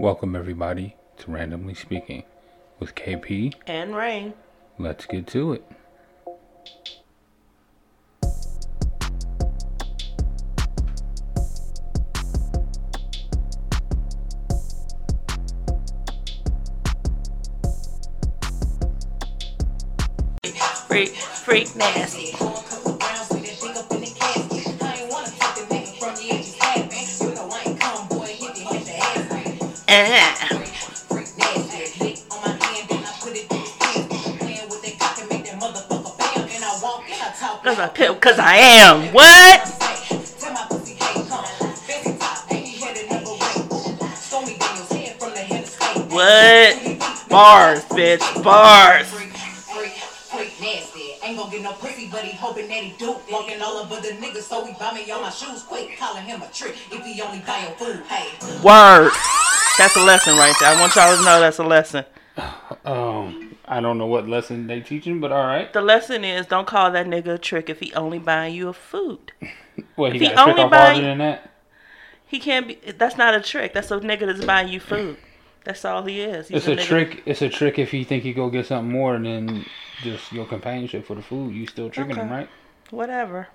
Welcome, everybody, to Randomly Speaking with KP. And rain. Let's get to it. Freak, freak nasty. Cause I pimp, cause I am. What? What? Bars, bitch, bars. Ain't gonna get no pussy, but he hoping that he do. Walking all over the niggas, so he buy me all my shoes quick. Calling him a trick if he only buy your food. Hey, Word. That's a lesson right there. I want y'all to know that's a lesson. Um, I don't know what lesson they teaching, but all right. The lesson is don't call that nigga a trick if he only buying you a food. Well, he If he got a trick only off buy- harder than that. He can't be. That's not a trick. That's a nigga that's buying you food. That's all he is. He's It's a nigga- trick. It's a trick if you think you go get something more than just your companionship for the food. You still tricking him, right? Whatever.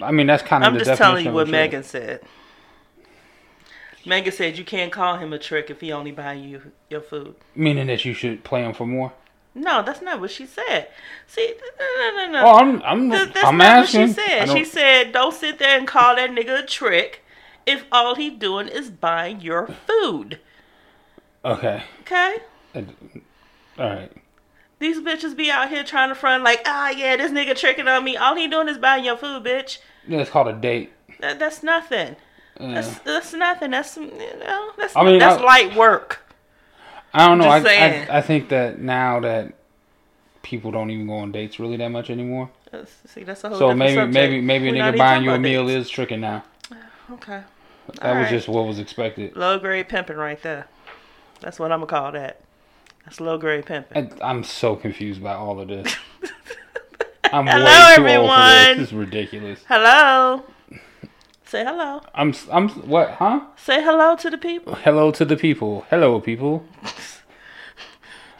I mean, that's kind of I'm just telling you a what. Megan said. Megan said you can't call him a trick if he only buy you your food. Meaning that you should play him for more. No, that's not what she said. See, no, no, no, no. Oh, I'm, I'm, Th- that's I'm not asking. what she said. She said, "Don't sit there and call that nigga a trick if all he doing is buying your food." okay. Okay. All right. These bitches be out here trying to front like, ah, yeah, this nigga tricking on me. All he doing is buying your food, bitch. That's called a date. That, that's nothing. Uh, That's that's nothing. That's some- you know, that's I mean, that's I- light work. I don't know. I, I I think that now that people don't even go on dates really that much anymore. See, that's a whole So maybe subject. maybe maybe a nigga buying you a meal dates. is tricking now. okay. That All was right. just what was expected. Low grade pimping right there. That's what I'm gonna call that. That's low grade pimping. I, I'm so confused by all of this. I'm Hello, way too old for everyone. this. This is ridiculous. Hello. Say hello. I'm I'm what? Huh? Say hello to the people. Hello to the people. Hello people.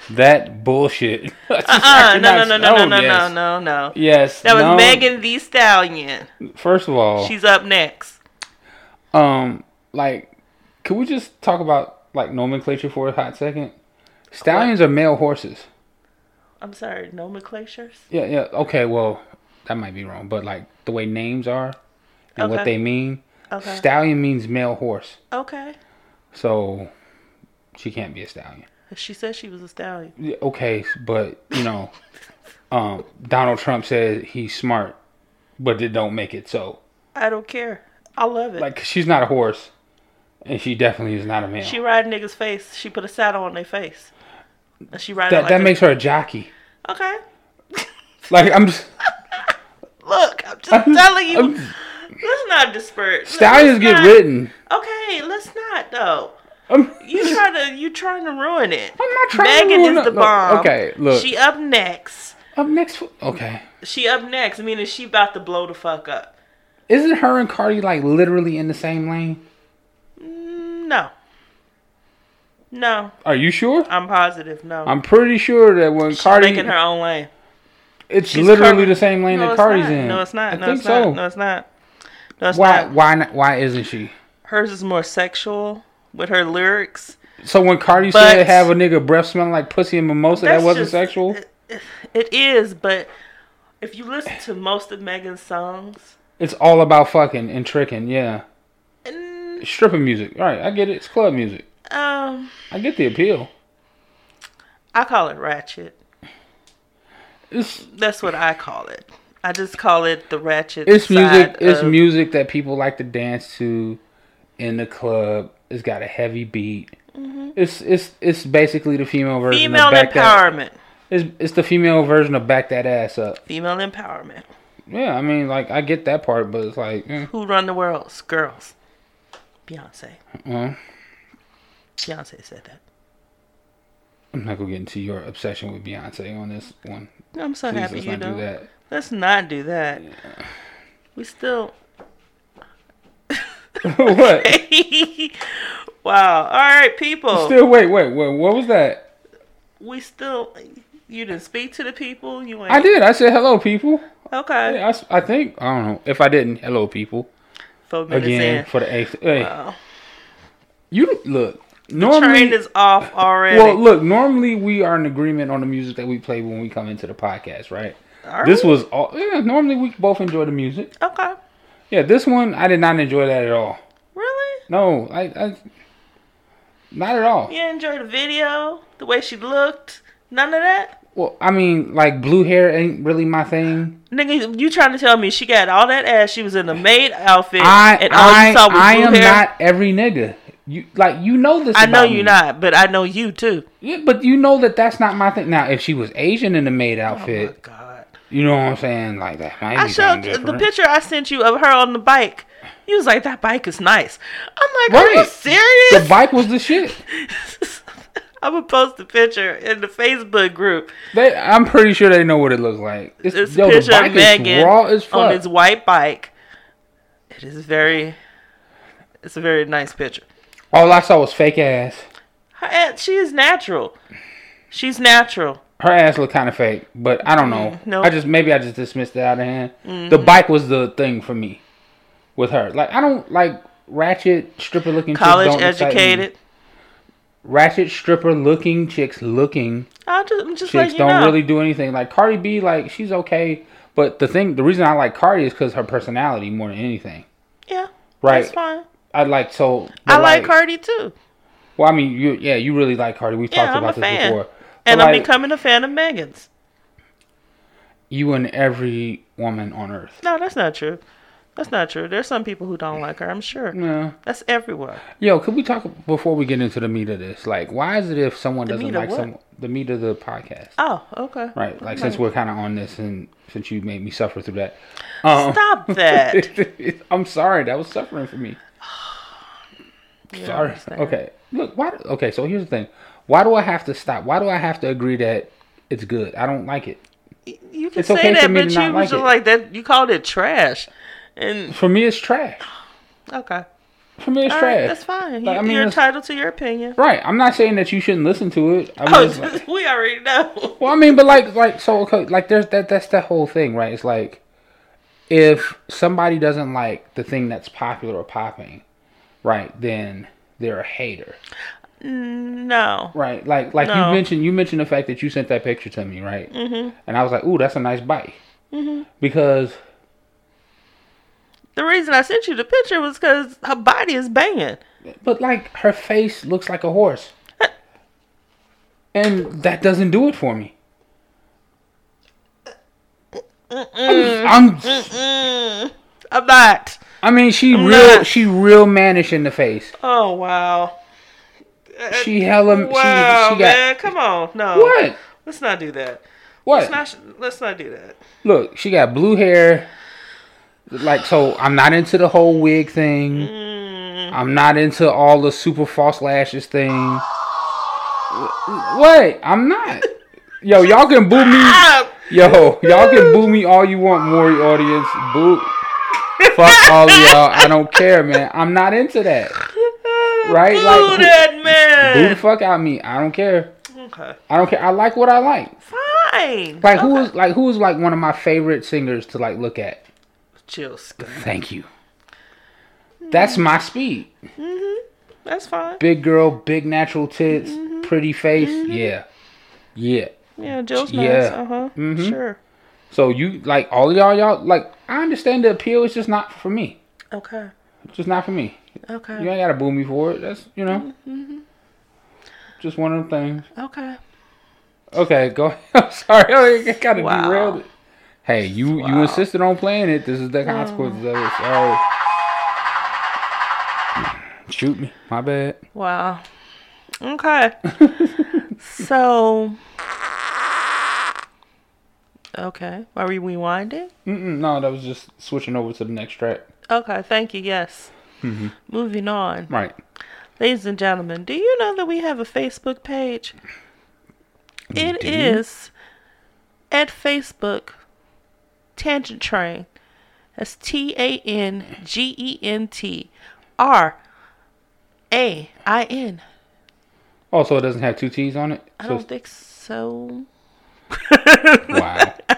That bullshit. Uh, no, no, no, no, no, no, yes. no, no, no. Yes. That was no. Megan Thee Stallion. First of all, She's up next. um, like, could we just talk about like nomenclature for a hot second? Stallions are male horses. I'm sorry, nomenclatures. Yeah, yeah. Okay, well, that might be wrong, but like the way names are and what they mean. Okay. Stallion means male horse, Okay. so she can't be a stallion. She said she was a stallion. Okay, but you know, um, Donald Trump says he's smart, but it don't make it so. I don't care. I love it. Like she's not a horse, and she definitely is not a man. she ride niggas' face. She put a saddle on their face. And she ride that like that a- makes her a jockey. Okay. Like I'm just Look, I'm just I'm- telling you. I'm- let's not disperse. stallions Let's get not- ridden. Okay, let's not though. I'm, You try to you trying to ruin it. I'm not trying Megan to ruin is the it. Bomb. Okay, look. She up next. up next. Okay. She up next, meaning she about to blow the fuck up. Isn't her and Cardi like literally in the same lane? Mm, No. No, Are you sure? I'm positive. No. I'm pretty sure that when She's Cardi, making her own lane. it's she's literally the same lane no, that Cardi's not. in. No, it's not. I no, think it's so. not. No, it's not. It's why? not. Why not? Why isn't she? Hers is more sexual with her lyrics. So when Cardi But- said have a nigga breath smelling like pussy and mimosa, that wasn't just- sexual. It is, but if you listen to most of Megan's songs, It's all about fucking and tricking. Yeah, and, stripping music. All right, I get it. It's club music. um, I get the appeal. I call it ratchet. It's That's what I call it. I just call it the ratchet. it's music. It's of- music that people like to dance to in the club. It's got a heavy beat. It's it's it's basically the female version Mm-hmm. Female of back that. empowerment. It's it's the female version of back that ass up. Female empowerment. Yeah, I mean, like I get that part, but it's like, eh, Who run the world? Girls. Beyonce. well, Beyonce said that. I'm not gonna get into your obsession with Beyonce on this one. I'm so Please, happy let's you not do don't. that. Let's not do that. We still. what? Wow. All right, people. Still, wait, wait, wait. What was that? we still. You didn't speak to the people. You ain't. I did. I said hello, people. Okay. Yeah, I, I think I don't know if I didn't. Hello, people. Four minutes Again in. for the eighth. Hey, Wow. you look. Train is off already. well, look. Normally, we are in agreement on the music that we play when we come into the podcast, right? This was all. Yeah, normally we both enjoy the music. okay. Yeah, this one I did not enjoy that at all. Really? No, I, I not at all. You enjoyed the video, the way she looked, none of that. Well, I mean, like blue hair ain't really my thing. Nigga, you trying to tell me she got all that ass? She was in a maid outfit, I and all I, you saw was I blue am hair. not every nigga. You like you know this. I know you're me. not, but I know you too. Yeah, but you know that that's not my thing. Now, if she was Asian in the maid Oh outfit, my god! You know what I'm saying? Like that might I showed the picture I sent you of her on the bike. You was like, "That bike is nice." I'm like, "Are you serious?" The bike was the shit. I'm gonna post the picture in the Facebook group. They, I'm pretty sure they know what it looks like. It's, This yo, picture of Megan raw as fuck. on his white bike. It is very. It's a very nice picture. All I saw was fake ass. Her ass, she is natural. She's natural. Her ass looked kind of fake, but I don't know. Mm, no. I just maybe I just dismissed it out of hand. The Mm-hmm. bike was the thing for me with her. Like I don't like ratchet stripper looking College chicks. Don't excite me. educated. Ratchet stripper looking chicks looking I just, I'm just chicks don't know. really do anything. Like Cardi B, like she's okay, but the thing, the reason I like Cardi is because her personality more than anything. yeah, Right. that's fine. I like so. I but, like Cardi too, Well, I mean, you yeah, you really like Cardi. We've Yeah, talked about this before. And But, I'm like, becoming a fan of Megan's. you and every woman on earth. No, that's not true. That's not true. There's some people who don't like her. I'm sure. Yeah. That's everywhere. Yo, could we talk before we get into the meat of this? Like, why is it if someone The doesn't like what? some the meat of the podcast? Oh, okay. Right. Like, Right. since we're kind of on this, and since you made me suffer through that. Um, Stop that. I'm sorry. That was suffering for me. You Sorry. Okay. Look. Why? Okay. So here's the thing. Why do I have to stop? Why do I have to agree that it's good? I don't like it. You can It's say okay that, but you like just it. like that. You called it trash, and For me, it's trash. okay, For me, it's all trash. right, that's fine. Like, you, I mean, you're entitled to your opinion. Right. I'm not saying that you shouldn't listen to it. I mean, Oh, like- we already know. well, I mean, but like, like, so, okay, like, there's that. That's that whole thing, right? It's like, if somebody doesn't like the thing that's popular or popping, right, then they're a hater, No. right? Like, like No. you mentioned, you mentioned the fact that you sent that picture to me, right? Mm-hmm. And I was like, ooh, that's a nice bike, mm-hmm. because The reason I sent you the picture was because her body is banging. But like her face looks like a horse. And that doesn't do it for me. I'm, I'm- Mm, I'm not. I mean, she I'm real, not. she real mannish in the face. Oh wow. She hella, Wow, she, she got man, come on, no. what? Let's not do that. What? Let's not. Let's not do that. Look, she got blue hair. Like so, I'm not into the whole wig thing. Mm. I'm not into all the super false lashes thing. What? I'm not. Yo, y'all can boo me. Yo, y'all can boo me all you want, Maury audience. Boo. Fuck all of y'all. I don't care, man. I'm not into that. Right? Boo Like, who- that Boo the fuck out of me. I don't care. Okay. I don't care. I like what I like. Fine. Like who Okay. is like who is like one of my favorite singers to like look at? Jill Scott. Thank you. That's my speed. Mhm. That's fine. Big girl, big natural tits, Mm-hmm. pretty face. Yeah. Yeah. Yeah, Jill's nice. Yeah. Uh huh. Mhm. Sure. So you like all of y'all y'all like I understand the appeal, it's just not for me. Okay. It's just not for me. Okay. You ain't gotta boo me for it. That's you know. Mm-hmm. Just one of them things. Okay. Okay, go. I'm sorry, I kind of Wow. derailed it. Hey, you you insisted on playing it. This is the consequences of it. Sorry. Shoot me. My bad. Wow. Okay. so. Okay. Are we rewinding? Mm-mm, no, that was just switching over to the next track. Okay. Thank you. Yes. Mm-hmm. Moving on. Right. Ladies and gentlemen, do you know that we have a Facebook page? It do? is at Facebook Tangent Train. That's T A N G E N T R A I N. Oh, so it doesn't have two T's on it. I So don't think so. wow.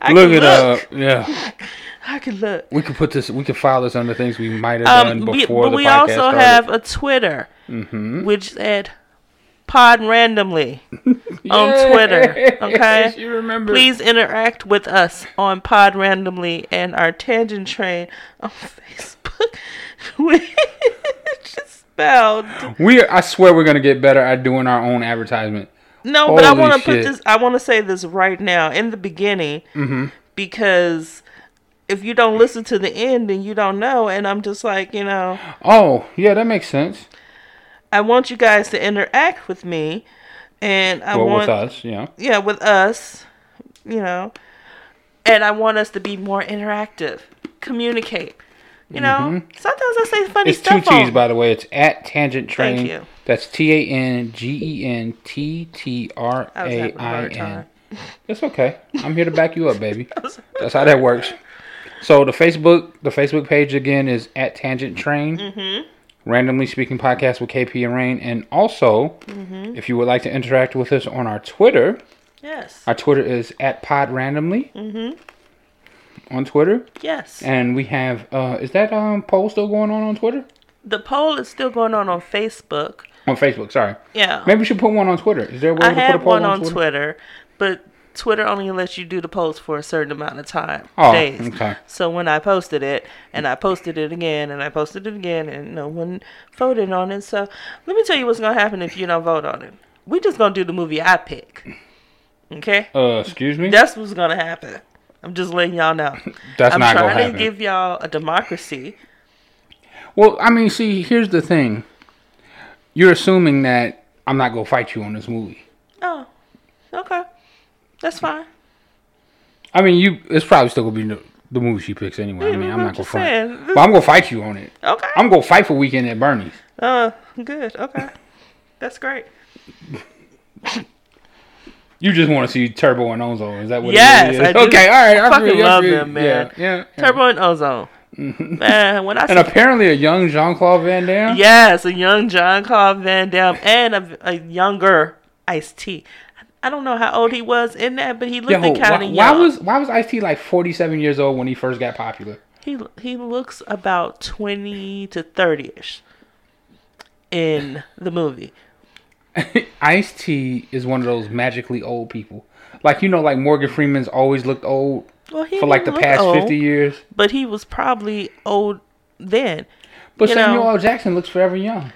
I look it up. Yeah, I can look. we could put this. We could file this under things we might have Um, done we- before but we also started. have a Twitter, Mhm. which said Pod Randomly on Twitter. Okay, Yes, you remember? Please interact with us on Pod Randomly and our Tangent Train on Facebook. Which is spelled We. I swear we're gonna get better at doing our own advertisement. no, but I want to put this. I want to say this right now in the beginning Mm-hmm. because if you don't listen to the end, then you don't know. And I'm just like, you know, Oh, yeah, that makes sense. I want you guys to interact with me, and I well, want with us, yeah. yeah, with us, you know, and I want us to be more interactive, communicate. You know, sometimes I say funny Mm-hmm. It's two stuff. T's, on- by the way. It's at Tangent Train. Thank you. That's T A N G E N T T R A I N. It's okay. I'm here to back you up, baby. That's how that works. So the Facebook, the Facebook page again is at Tangent Train. Mm-hmm. Randomly speaking podcast with KP and Rain, and also, Mm-hmm. if you would like to interact with us on our Twitter, Yes. our Twitter is at Pod Randomly Mm-hmm. on Twitter, Yes. and we have uh, is that um poll still going on on Twitter? the poll is still going on on Facebook. On Facebook, sorry. Yeah. Maybe we should put one on Twitter. Is there a way I to put a poll one on, on Twitter? Twitter, but Twitter only lets you do the post for a certain amount of time. Oh, days. okay. So when I posted it, and I posted it again, and I posted it again, and no one voted on it. So let me tell you what's gonna happen if you don't vote on it. We just gonna do the movie I pick. Okay, Uh, excuse me. that's what's gonna happen. I'm just letting y'all know. That's I'm not gonna happen. I'm trying to give y'all a democracy. Well, I mean, see, here's the thing. You're assuming that I'm not gonna fight you on this movie. Oh, okay, that's fine. I mean, you. It's probably still gonna be the, the movie she picks anyway. I mean, I'm I'm not gonna fight. But I'm gonna fight you on it. Okay. I'm gonna fight for Weekend at Bernie's. Uh, good. Okay, that's great. You just want to see Turbo and Ozone. Is that what Yes, it really I is? do. Okay, all right. I Fucking I love them, man. Yeah, yeah. yeah. Turbo and Ozone. Man, when I And apparently a young Jean Claude Van Damme. yes, a young Jean Claude Van Damme and a, a younger Ice T. I don't know how old he was in that, but he looked kind of young. why was why was Ice T like 47 years old when he first got popular? he he looks about twenty to thirty ish in the movie? Ice T is one of those magically old people. Like you know, like Morgan Freeman's always looked old Well, for like the past old, 50 years. but he was probably old then. But You Samuel know- L. Jackson looks forever young.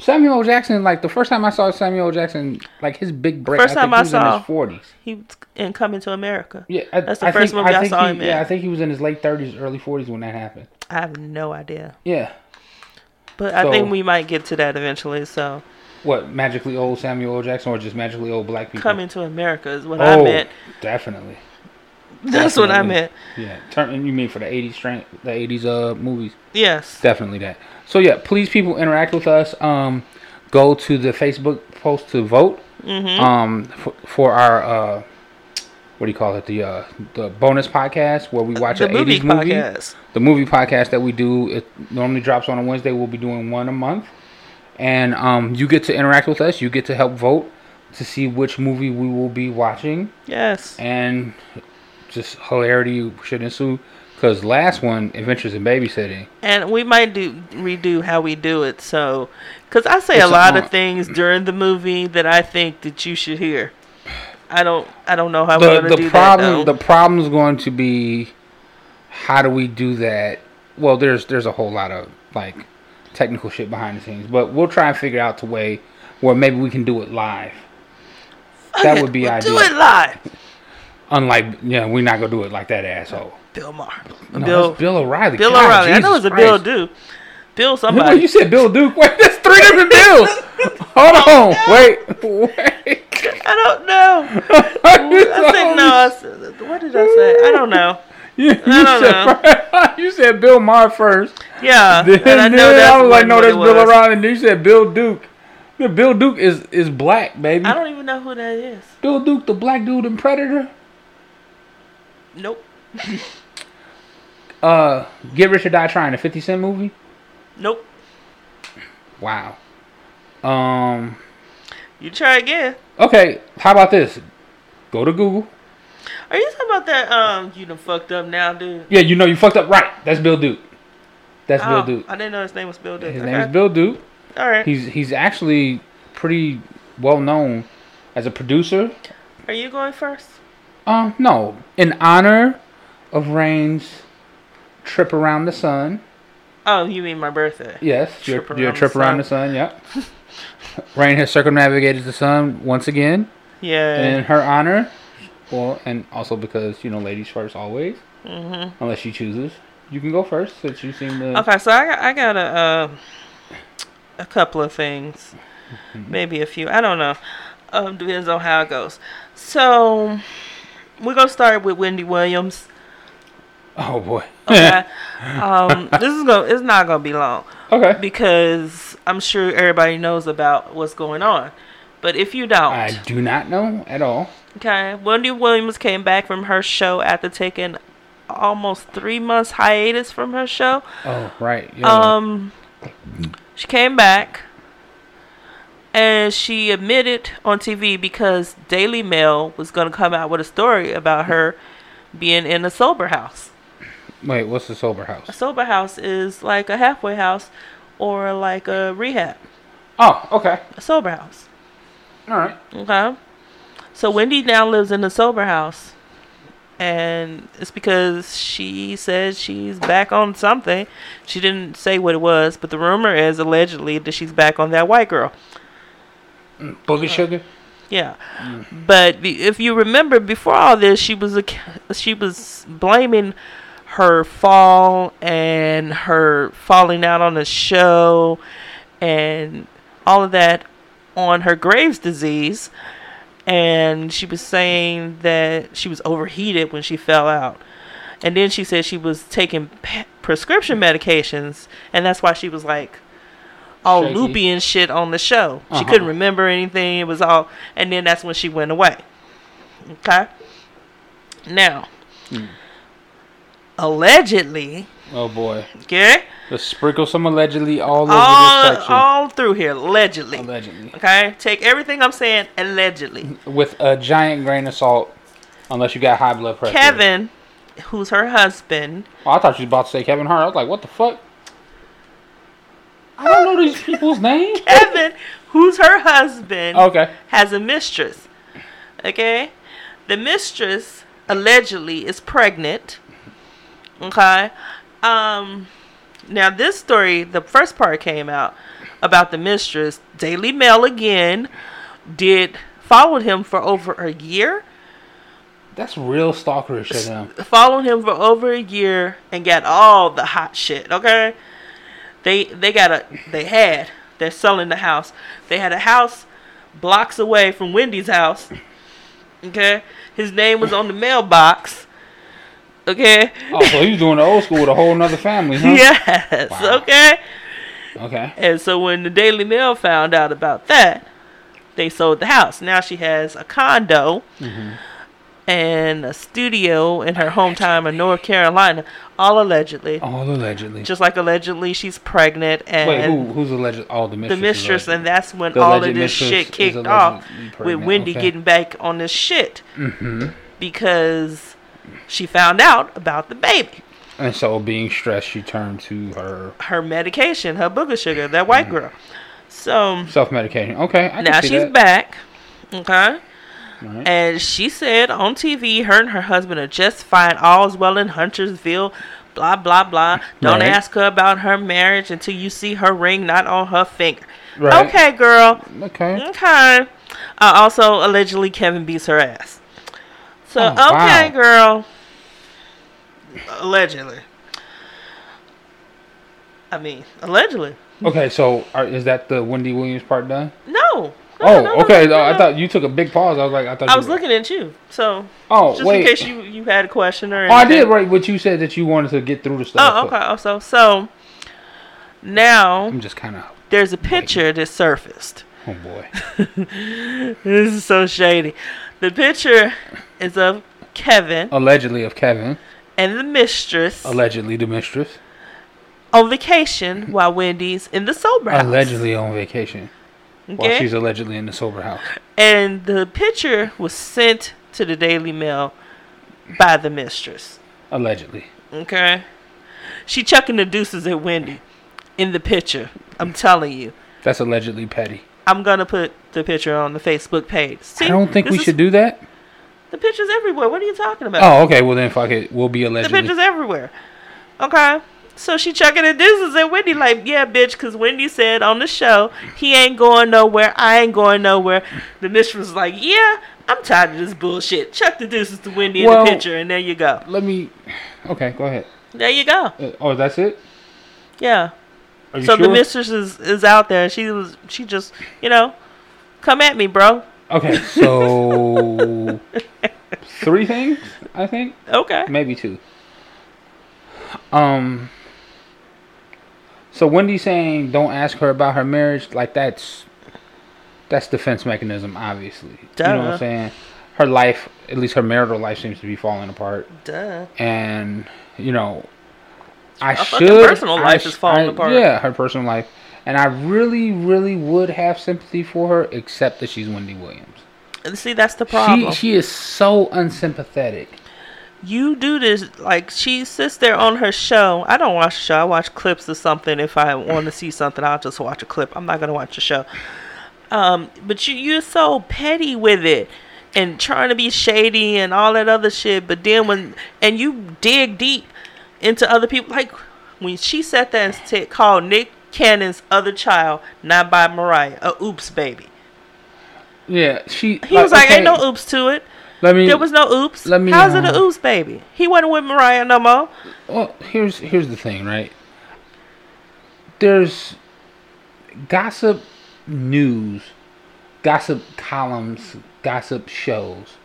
Samuel Jackson, like the first time I saw Samuel Jackson, like his big break, First I think time I saw- in his 40s. he was in Coming to America. Yeah, I, That's the I first think, movie I think saw he, him in. Yeah, I think he was in his late 30s, early 40s when that happened. I have no idea, Yeah. but I think we might get to that eventually. So. What magically old Samuel. Jackson, or just magically old black people? Coming to America is what oh, I meant. definitely. That's what I meant. Yeah, turn. You mean for the 80s strength, the 80s uh movies? Yes. Definitely that. So yeah, please people interact with us. Um, go to the Facebook post to vote. Mm-hmm. Um, for, for our uh, what do you call it? The uh, the bonus podcast where we watch the an movie 80s movie. podcast. The movie podcast that we do it normally drops on a Wednesday. We'll be doing one a month, and um, you get to interact with us. You get to help vote to see which movie we will be watching, Yes. and just hilarity should ensue. Because last one, Adventures in Babysitting. And we might do redo how we do it. So, because I say It's a lot on- of things during the movie that I think that you should hear. I don't. I don't know how we're the gonna do problem that. the Though. problem is going to be how do we do that well there's there's a whole lot of like technical shit behind the scenes but we'll try and figure out the way where maybe we can do it live that would be we'll ideal Do it live. unlike yeah we're not gonna do it like that asshole Bill Maher. no, Bill. bill o'reilly Bill God, O'Reilly. I know Jesus it's a Bill Duke. Bill somebody. you said Bill Duke. Wait, that's three different bills. Hold on. Wait. Wait. I don't know. I said no. I said, what did I say? I don't know. You, you, said, you said Bill Maher first. Yeah. Then, and I know then I was like, no, that's Bill. O'Reilly. And then you said Bill Duke. Yeah, Bill Duke is is black, baby. I don't even know who that is. Bill Duke, the black dude in Predator. Nope. Uh, Get Rich or Die Trying, the Fifty Cent movie. Nope. Wow. Um. You try again. Okay. How about this? Go to Google. Are you talking about that? Um, you done fucked up now, dude. Yeah, you know you fucked up. Right. That's Bill Duke. That's Oh, Bill Duke. I didn't know his name was Bill Duke. His okay. name is Bill Duke. All right. He's he's actually pretty well known as a producer. Are you going first? Um, no, in honor of Rain's trip around the sun. Oh, you mean my birthday? Yes, Trip your, your around the trip around the sun. Yeah. Rain has circumnavigated the sun once again Yeah. in her honor. Well, and also because you know, ladies first always, Mhm. unless she chooses. You can go first since you seem to. Okay, so I got, I got a uh, a couple of things, Mm-hmm. maybe a few. I don't know. Um, depends on how it goes. So we're gonna start with Wendy Williams. Oh boy. Okay. um, this is gonna it's not gonna be long okay. because I'm sure everybody knows about what's going on. But if you don't, I do not know at all. Okay, Wendy Williams came back from her show after taking almost three months hiatus from her show. Oh right. Yeah. Um, she came back and she admitted on TV because Daily Mail was going to come out with a story about her being in a sober house. Wait, what's the sober house? A sober house is like a halfway house or like a rehab. Oh, okay. A sober house. All right. Okay. So Wendy now lives in a sober house. And it's because she says she's back on something. She didn't say what it was, but the rumor is allegedly that she's back on that white girl. Mm, boogie sugar. Yeah. Mm. But if you remember before all this, she was a, she was blaming her fall and her falling out on the show and all of that on her Graves disease. And she was saying that she was overheated when she fell out. And then she said she was taking pe- prescription medications, and that's why she was like all Shaky. loopy and shit on the show. She Uh-huh. couldn't remember anything. It was all, and then that's when she went away. Okay. Now, Hmm. Allegedly, Oh boy. okay, Let's sprinkle some allegedly all over all this section. all through here, allegedly. allegedly. Okay, take everything I'm saying allegedly. With a giant grain of salt, unless you got high blood pressure. Kevin, who's her husband, Oh, I thought you was about to say Kevin Hart. I was like, what the fuck? I don't know these people's names. Kevin, who's her husband, oh, Okay. has a mistress. Okay? The mistress allegedly is pregnant. Okay? Um now this story, the first part came out about the mistress. Daily Mail again did followed him for over a year. That's real stalkerish of them. Followed him for over a year and got all the hot shit, okay? They they got a they had they're selling the house. They had a house blocks away from Wendy's house. Okay? His name was on the mailbox. Okay? Oh, so he was doing the old school with a whole nother family, huh? Yes. Wow. Okay? Okay. And so when the Daily Mail found out about that, they sold the house. Now she has a condo Mm-hmm. and a studio in her hometown of North Carolina, all allegedly. All allegedly. Just like allegedly she's pregnant and Wait, who, who's alleged? Oh, the the mistress. is mistress, and that's when The all of this shit kicked off allegedly with Wendy okay. getting back on this shit Mm-hmm. because she found out about the baby. And so, being stressed, she turned to her Her medication, her booger sugar, that white Mm-hmm. girl. So self-medication. Okay, I now she's that. back. Okay. Right. And she said on TV, her and her husband are just fine. All's well in Huntersville. Blah blah blah. Don't Right. ask her about her marriage until you see her ring not on her finger. Right. Okay, girl. Okay. Okay. Uh, also, allegedly, Kevin beats her ass. So, Oh, okay, wow. girl. Allegedly. I mean, allegedly. Okay, so are, is that the Wendy Williams part done? No. No, Oh, no, no, okay. no, I no. thought you took a big pause. I was like, I thought I you was were- looking at you. So, Oh, just wait. in case you, you had a question or Oh, I did right. What you said that you wanted to get through the stuff. Oh, okay. Also, so now I'm just kind of. there's a picture that surfaced. Oh boy. This is so shady. The picture is of Kevin Allegedly of Kevin. and the mistress Allegedly the mistress. on vacation while Wendy's in the sober house. Allegedly on vacation. While she's allegedly in the sober house. and the picture was sent to the Daily Mail by the mistress. Allegedly. Okay. She chucking the deuces at Wendy in the picture. I'm telling you. That's allegedly petty. I'm gonna put the picture on the Facebook page. See, I don't think we should do that. The pictures everywhere. What are you talking about? Oh, okay. Well, then fuck it. We'll be alleged. the pictures everywhere. Okay. So she chucking the deuces at Wendy like, yeah, bitch, because Wendy said on the show, he ain't going nowhere, I ain't going nowhere. The mistress was like, yeah, I'm tired of this bullshit. Chuck the deuces to Wendy in the picture, and there you go. Let me. Okay, go ahead. There you go. Uh, oh, that's it. Yeah. So sure? the mistress is, is out there. She was she just you know, come at me, bro. Okay, so three things. I think Okay. maybe two. Um. So Wendy saying don't ask her about her marriage, like that's that's defense mechanism, obviously. Duh. You know what I'm saying? Her life, at least her marital life, seems to be falling apart, Duh. and you know, I Her should. personal life is falling I- apart. Yeah, her personal life, and I really, really would have sympathy for her, except that she's Wendy Williams. And see, that's the problem. She she is so unsympathetic. you do this like she sits there on her show. I don't watch the show. I watch clips or something. If I want to see something, I'll just watch a clip. I'm not gonna watch the show. Um, but you you're so petty with it and trying to be shady and all that other shit. But then when and you dig deep into other people, like when she sat there and said, called Nick Cannon's other child, not by Mariah, a oops baby. Yeah, she. He was like, ain't no oops to it. Let me. There was no oops. let me, How's it a uh, oops baby? He wasn't with Mariah no more. Well, here's here's the thing, right? There's gossip news, gossip columns, gossip shows,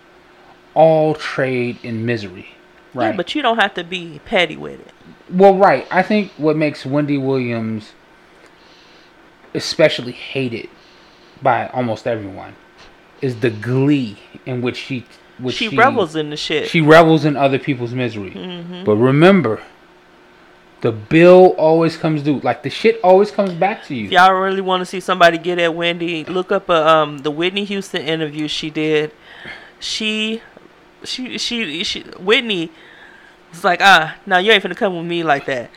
all trade in misery, right? Yeah, but you don't have to be petty with it. Well, right. I think what makes Wendy Williams especially hated by almost everyone is the glee in which she which she, revels in the shit. she revels in other people's misery. Mm-hmm. But remember, the bill always comes due. Like the shit always comes back to you. if y'all really want to see somebody get at Wendy, look up a, um the Whitney Houston interview she did. She, she, she, she Whitney was like, ah, now you ain't finna come with me like that.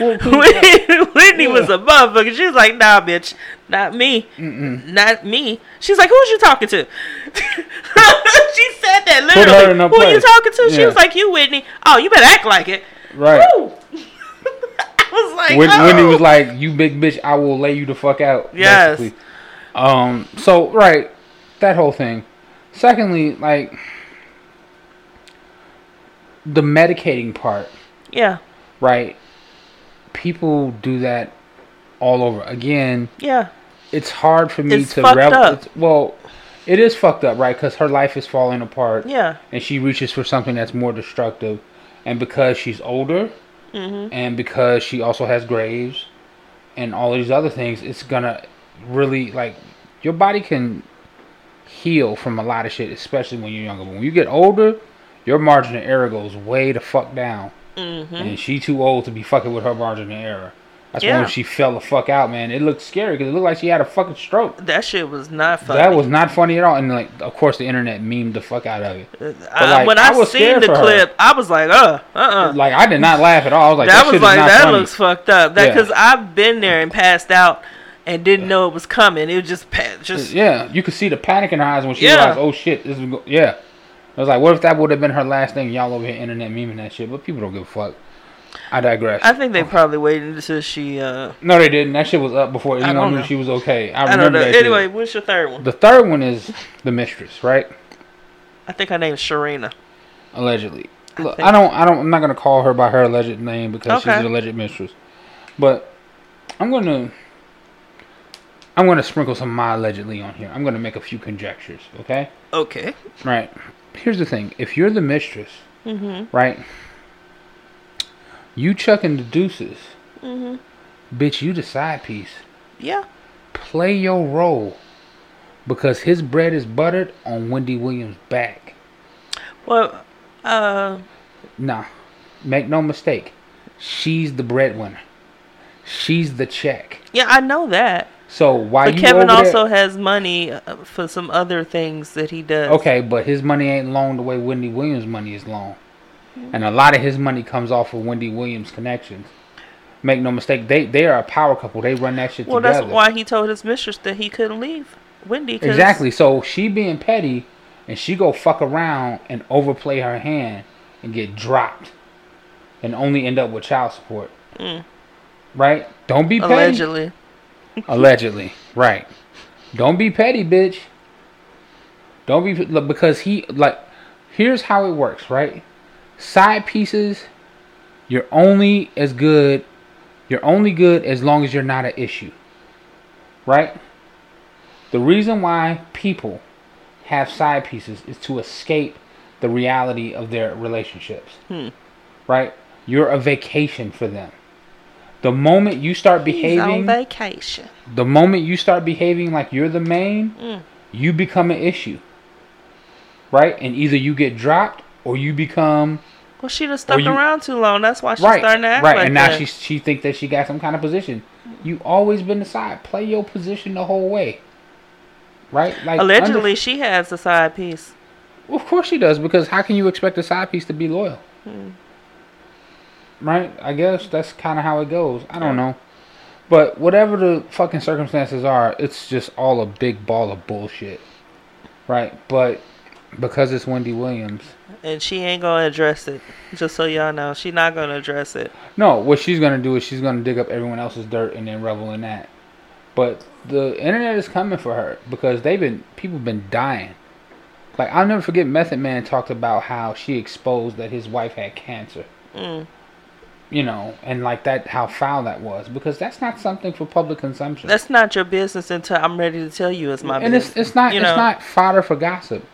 Well, Whitney, Whitney was Yeah. a motherfucker. She was like, nah, bitch, not me, not me. She's like, who's you talking to? she said that literally. Who are you talking to? She was like, you, Whitney. Oh, you better act like it. Right. I was like, When, oh. Wendy was like, "You big bitch, I will lay you the fuck out." Yes. basically. Um. So right, that whole thing. Secondly, like the medicating part, yeah, right? People do that all over. Again, yeah. it's hard for me It's to fucked rev- up. It's, well, it is fucked up, right? Because her life is falling apart. Yeah. and she reaches for something that's more destructive and because she's older Mm-hmm. and because she also has graves and all these other things it's gonna really like your body can heal from a lot of shit especially when you're younger but when you get older your margin of error goes way the fuck down Mm-hmm. and she too old to be fucking with her margin of error that's Yeah. when she fell the fuck out man it looked scary because it looked like she had a fucking stroke That shit was not funny. that was not funny at all and like of course the internet memed the fuck out of it I, like, when I I, was seen the for her. clip, I was like, uh, uh, uh. like I did not laugh at all. I was like, that that, was like that funny. looks fucked up. That Yeah. because I've been there and passed out and didn't know it was coming. It was just just yeah, you could see the panic in her eyes when she Yeah. realized, oh shit, this is go-. yeah. I was like, what if that would have been her last thing? Y'all over here internet memeing that shit, but people don't give a fuck. I digress. I think they probably waited until she. uh no, they didn't. That shit was up before anyone knew know. she was okay. I I don't remember know. that. shit. Anyway, what's your third one? the third one is the mistress, right? I think her name's Sharina. Allegedly. I Look, think- I don't. I don't. I'm not gonna call her by her alleged name because she's an alleged mistress. But I'm gonna. I'm gonna sprinkle some my allegedly on here. I'm gonna make a few conjectures. Okay. Okay. Right. Here's the thing. If you're the mistress, Mhm. right? You chucking the deuces, Mhm. bitch. You the side piece. Yeah. Play your role, because his bread is buttered on Wendy Williams' back. Well, uh, Nah, make no mistake. She's the breadwinner. She's the check. Yeah, I know that. So why But you Kevin also there? has money uh, for some other things that he does. Okay, but his money ain't long the way Wendy Williams' money is long. And a lot of his money comes off of Wendy Williams' connections. Make no mistake, they they are a power couple. They run that shit Well, together. that's why he told his mistress that he couldn't leave Wendy. Exactly. So she being petty, and she go fuck around and overplay her hand and get dropped, and only end up with child support. Mm. Right? Don't be petty. Allegedly. Allegedly, right? Don't be petty, bitch. Don't be because he like. Here's how it works, right? Side pieces, you're only as good. You're only good as long as you're not an issue, right? The reason why people have side pieces is to escape the reality of their relationships, Hmm. right? You're a vacation for them. The moment you start behaving He's on vacation. the moment you start behaving like you're the main, Mm. you become an issue. Right? And either you get dropped or you become Well, she just stuck you- around too long. That's why she's right. starting to act right. like and now that. she she think that she got some kind of position. You always been the side. Play your position the whole way. Right? Like Allegedly, under- she has a side piece. of course she does, because how can you expect a side piece to be loyal? Hmm. Right? I guess that's kind of how it goes. I don't know. But whatever the fucking circumstances are, it's just all a big ball of bullshit. Right? But because it's Wendy Williams. And she ain't gonna address it. Just so y'all know, she not gonna address it. No, what she's going to do is she's going to dig up everyone else's dirt and then revel in that. But the internet is coming for her because they've been people been dying. Like I'll never forget Method Man talked about how she exposed that his wife had cancer. Mm. You know, and like that, how foul that was, because that's not something for public consumption. That's not your business until I'm ready to tell you it's my and business. it's it's not you it's know? not fodder for gossip.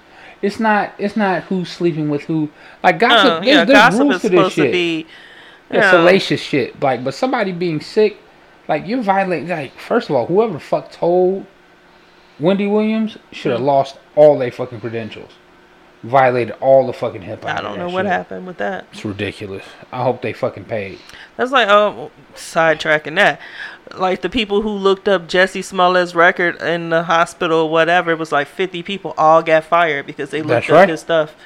It's not it's not who's sleeping with who. Like gossip, Uh, there's, yeah, there's gossip rules is to this shit. to be. Know, salacious shit. Like, but somebody being sick, like you're violating. Like, first of all, whoever the fuck told Wendy Williams should have lost all their fucking credentials. Violated all the fucking HIPAA. I don't know what happened with that. It's ridiculous. I hope they fucking paid. That's like oh, sidetracking that. Like the people who looked up Jesse Smollett's record in the hospital, whatever, it was like 50 people all got fired because they looked That's up right. his stuff.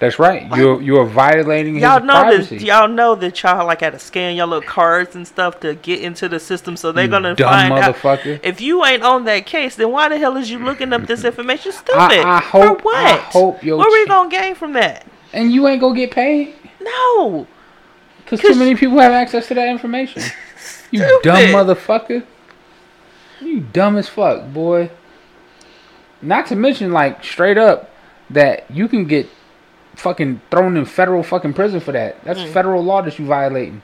That's right. You're you're violating his Y'all know privacy. that y'all know that y'all like had to scan y'all little cards and stuff to get into the system, so they're You gonna find out. If you ain't on that case, then why the hell is you looking up this information? Stupid. I hope- For what? I hope your what are we gonna gain from that? and you ain't gonna get paid No. because too many people have access to that information. You dumb motherfucker. You dumb as fuck, boy. Not to mention, like straight up, that you can get fucking thrown in federal fucking prison for that. That's Mm. federal law that you violating.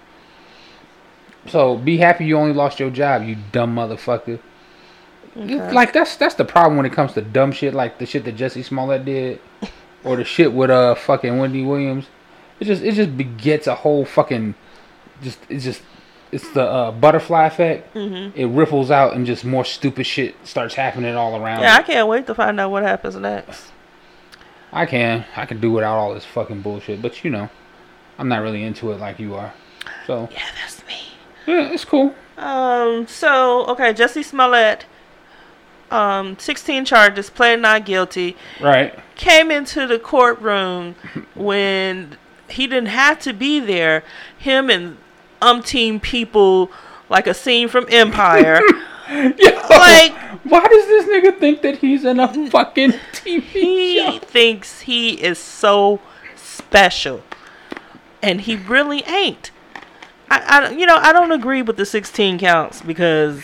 So be happy you only lost your job, you dumb motherfucker. Okay. Like that's that's the problem when it comes to dumb shit like the shit that Jesse Smollett did, or the shit with uh fucking Wendy Williams. It just it just begets a whole fucking, just it's just it's the uh, butterfly effect. Mm-hmm. It ripples out and just more stupid shit starts happening all around. Yeah, I can't wait to find out what happens next. I can I can do without all this fucking bullshit, but you know, I'm not really into it like you are. So Yeah, that's me. yeah, it's cool. Um. So okay, Jesse Smollett. Um, 16 charges, pled not guilty. Right. Came into the courtroom when he didn't have to be there. Him and umpteen people, like a scene from Empire. Yo, Like- why does this nigga think that he's in a fucking TV he show? thinks he is so special, and he really ain't. I, I, you know, I don't agree with the 16 counts because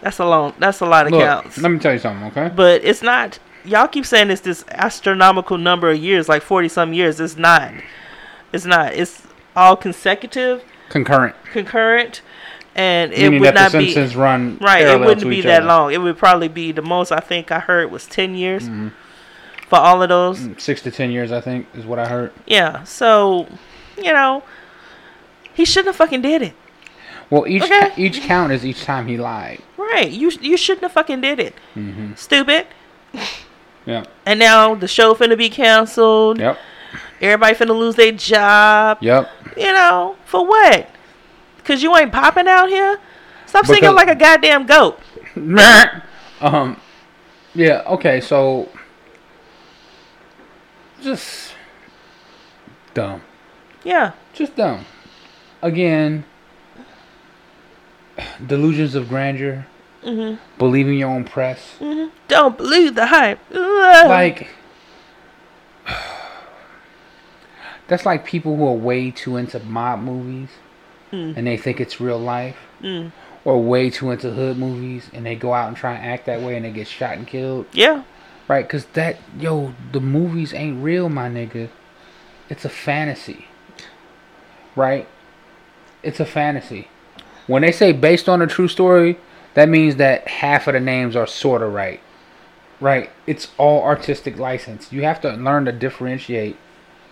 that's a long, that's a lot of Look, counts. let me tell you something, okay? but it's not. Y'all keep saying it's this astronomical number of years, like 40 some years. It's not. It's not. It's all consecutive, Concurrent. concurrent, and it Meaning would not be right. It wouldn't be that other. long. It would probably be the most I think I heard was 10 years Mm-hmm. for all of those. Six to ten years, I think, is what I heard. Yeah. So, you know, he shouldn't have fucking did it. Well, each Okay. each count is each time he lied. Right. You you shouldn't have fucking did it. Mm-hmm. Stupid. Yeah. And now the show finna be canceled. Yep. Everybody finna lose their job. Yep. You know, for what? Cause you ain't popping out here. Stop singing Because- like a goddamn goat. um. Yeah. Okay. So. Just dumb. Yeah. Just dumb. Again. Delusions of grandeur. Mm-hmm. Believing your own press. Mm-hmm. Don't believe the hype. Ugh. Like. That's like people who are way too into mob movies Mm. and they think it's real life. Mm. Or way too into hood movies and they go out and try and act that way and they get shot and killed. Yeah. Right? Because that, yo, the movies ain't real, my nigga. It's a fantasy. Right? It's a fantasy. When they say based on a true story, that means that half of the names are sort of right. Right? It's all artistic license. You have to learn to differentiate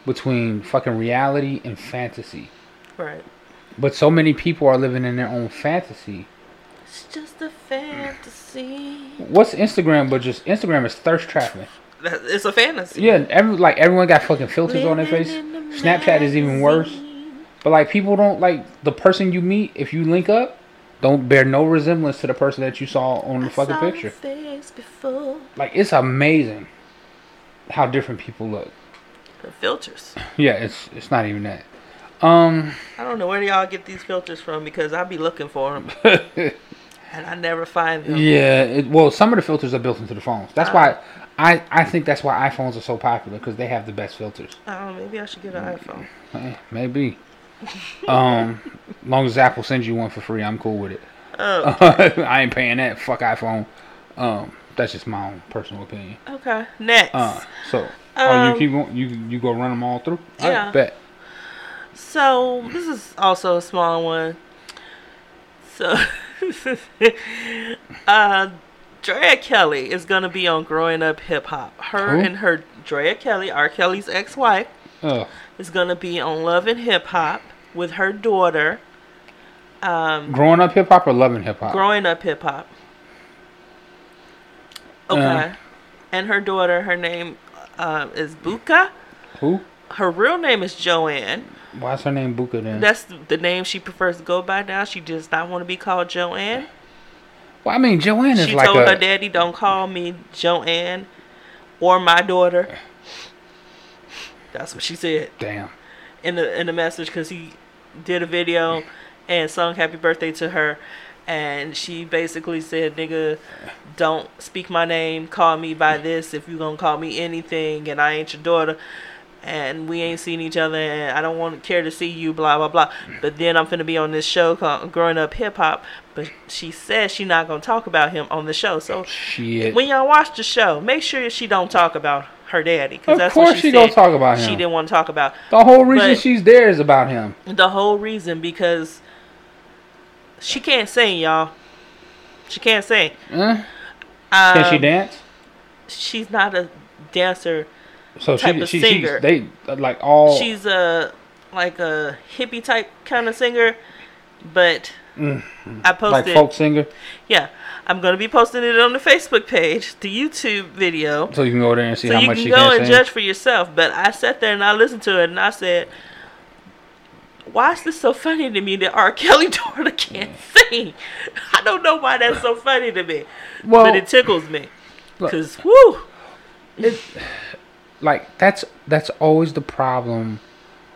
between fucking reality and fantasy. Right. But so many people are living in their own fantasy. It's just a fantasy. What's Instagram but just Instagram is thirst trapping. It's a fantasy. Yeah, every like everyone got fucking filters on their face. The Snapchat is even worse. But like people don't like the person you meet if you link up, don't bear no resemblance to the person that you saw on the I fucking saw picture. face before. Like it's amazing how different people look. The filters. Yeah, it's it's not even that. Um, I don't know where y'all get these filters from because I be looking for them and I never find them. yeah. It, well, some of the filters are built into the phones. That's Ah. why I I think that's why iPhones are so popular because they have the best filters. Oh, maybe I should get an iPhone. Eh, maybe. Um, long as Apple sends you one for free, I'm cool with it. Oh, I ain't paying that. Fuck iPhone. Um, that's just my own personal opinion. okay. Next. Uh, so oh, you Um, keep going, you you go run them all through. I yeah. bet. So this is also a small one. So, uh, Drea Kelly is gonna be on Growing Up Hip Hop. Her Who? and her Drea Kelly, R. Kelly's ex-wife, Ugh. is gonna be on Love and Hip Hop with her daughter. Um, Growing up hip hop or loving hip hop? Growing Up Hip Hop. Okay. Uh. and her daughter, her name uh, is Buku. Who? Her real name is Joanne. Why's her name Buku then? That's the name she prefers to go by now. She does not want to be called Joanne. well, I mean, Joanne is She like told a. her daddy, "Don't call me Joanne or my daughter." That's what she said Damn. in the in the message because he did a video and sung "Happy Birthday" to her, and she basically said, "Nigga, don't speak my name. Call me by this if you gonna call me anything, and I ain't your daughter." And we ain't seen each other, and I don't want to care to see you, blah blah blah. But then I'm finna be on this show called Growing Up Hip Hop. But she says she not gonna talk about him on the show. So Shit. when y'all watch the show, make sure she don't talk about her daddy. Cause Of that's course what she, she gonna talk about him She didn't want to talk about the whole reason but- she's there is about him. the whole reason because she can't sing, y'all. She can't sing. Huh? Can she Um, dance? She's not a dancer. So type she, of she, singer. she's they like all. She's a like a hippie type kind of singer, but Mm. I like posted. folk singer. Yeah, I'm gonna be posting it on the Facebook page, the YouTube video. So you can go there and see so how you much can she go can and sing. judge for yourself. But I sat there and I listened to it and I said, "Why is this so funny to me that R. Kelly daughter can't sing? I don't know why that's so funny to me, Well, but it tickles me because whoo, it, like that's that's always the problem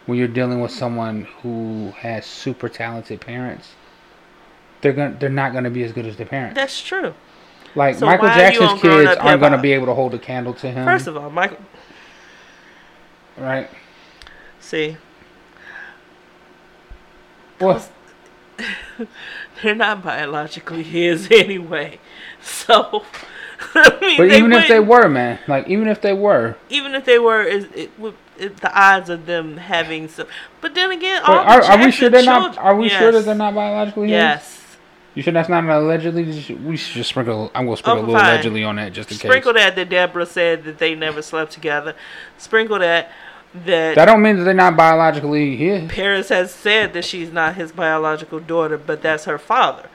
when you're dealing with someone who has super talented parents. They're gonna they're not gonna be as good as their parents. that's true. like so Michael why are Jackson's kids aren't gonna be able to hold a candle to him. First of all, Michael, right? see, Well, they're not biologically his anyway, so. I mean, but even if they were, man, like even if they were, even if they were, is it would the odds of them having some. But then again, but all are, the are we sure they're not? Are we sure that they're not biologically his? Yes. You sure that's not an allegedly? We should just sprinkle. I'm gonna sprinkle Okay, a little fine. allegedly on that just in Sprinkle case. Sprinkle that that Deborah said that they never slept together. Sprinkle that that, That don't mean that they're not biologically his. Paris has said that she's not his biological daughter, but that's her father.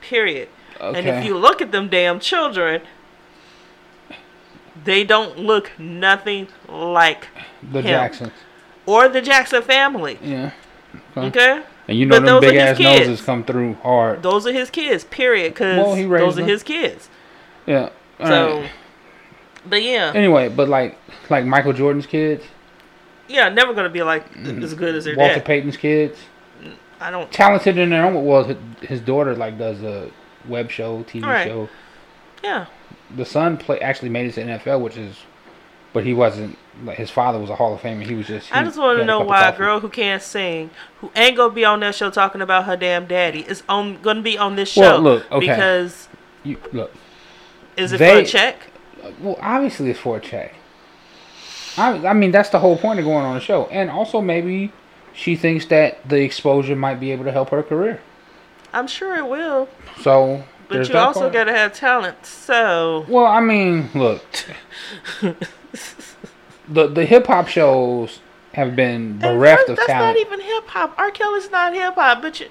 Period. And if you look at them damn children, They don't look nothing like The him. Jacksons. or the Jackson family. Yeah. Okay, And you know But them those are big his ass kids. noses come through hard. those are his kids. Period. Because Well, he raised those are his kids. Yeah. All So, right. but yeah, Anyway, but like like Michael Jordan's kids, yeah, never gonna be like as good as their dad. Walter dad. Payton's kids, I don't. talented in their own. Well, his, his daughter like does a web show, TV Right. show. Yeah, The son play actually made it to NFL, which is, but he wasn't. Like his father was a Hall of Famer. He was just. I just want to a know cup why a girl who can't sing, who ain't gonna be on that show talking about her damn daddy, is on gonna be on this show. Well, look, okay. because You, look, is it for a check? well, obviously it's for a check. I, I mean, that's the whole point of going on the show, and also maybe she thinks that the exposure might be able to help her career. I'm sure it will, So, but you also gotta have talent. So Well, I mean, look, the the hip hop shows have been bereft of that's talent. That's not even hip hop. R. Kelly's not hip hop, but you,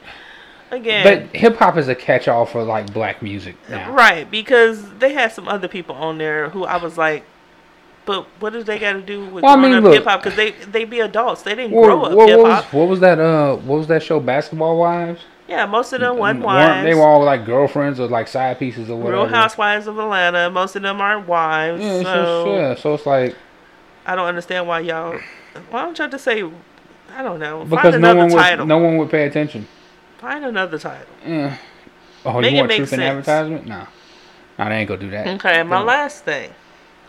again, But hip hop is a catch all for like black music now. right? Because they had some other people on there who I was like, but what do they got to do with Well, I growing mean, up hip hop? Because they they be adults. They didn't What, grow up hip hop. what was that? Uh, what was that show? Basketball Wives. Yeah, most of them mm, weren't Weren't- wives. They were all like girlfriends or like side pieces or whatever. Real Housewives of Atlanta. Most of them aren't wives. Yeah, so just, yeah. So it's like I don't understand why y'all. Why don't y'all just say? I don't know. because Find no another one would no one would pay attention. Find another title. Yeah. Oh, Make you want truth in advertisement? No. No, they ain't gonna do that. Okay, my last thing.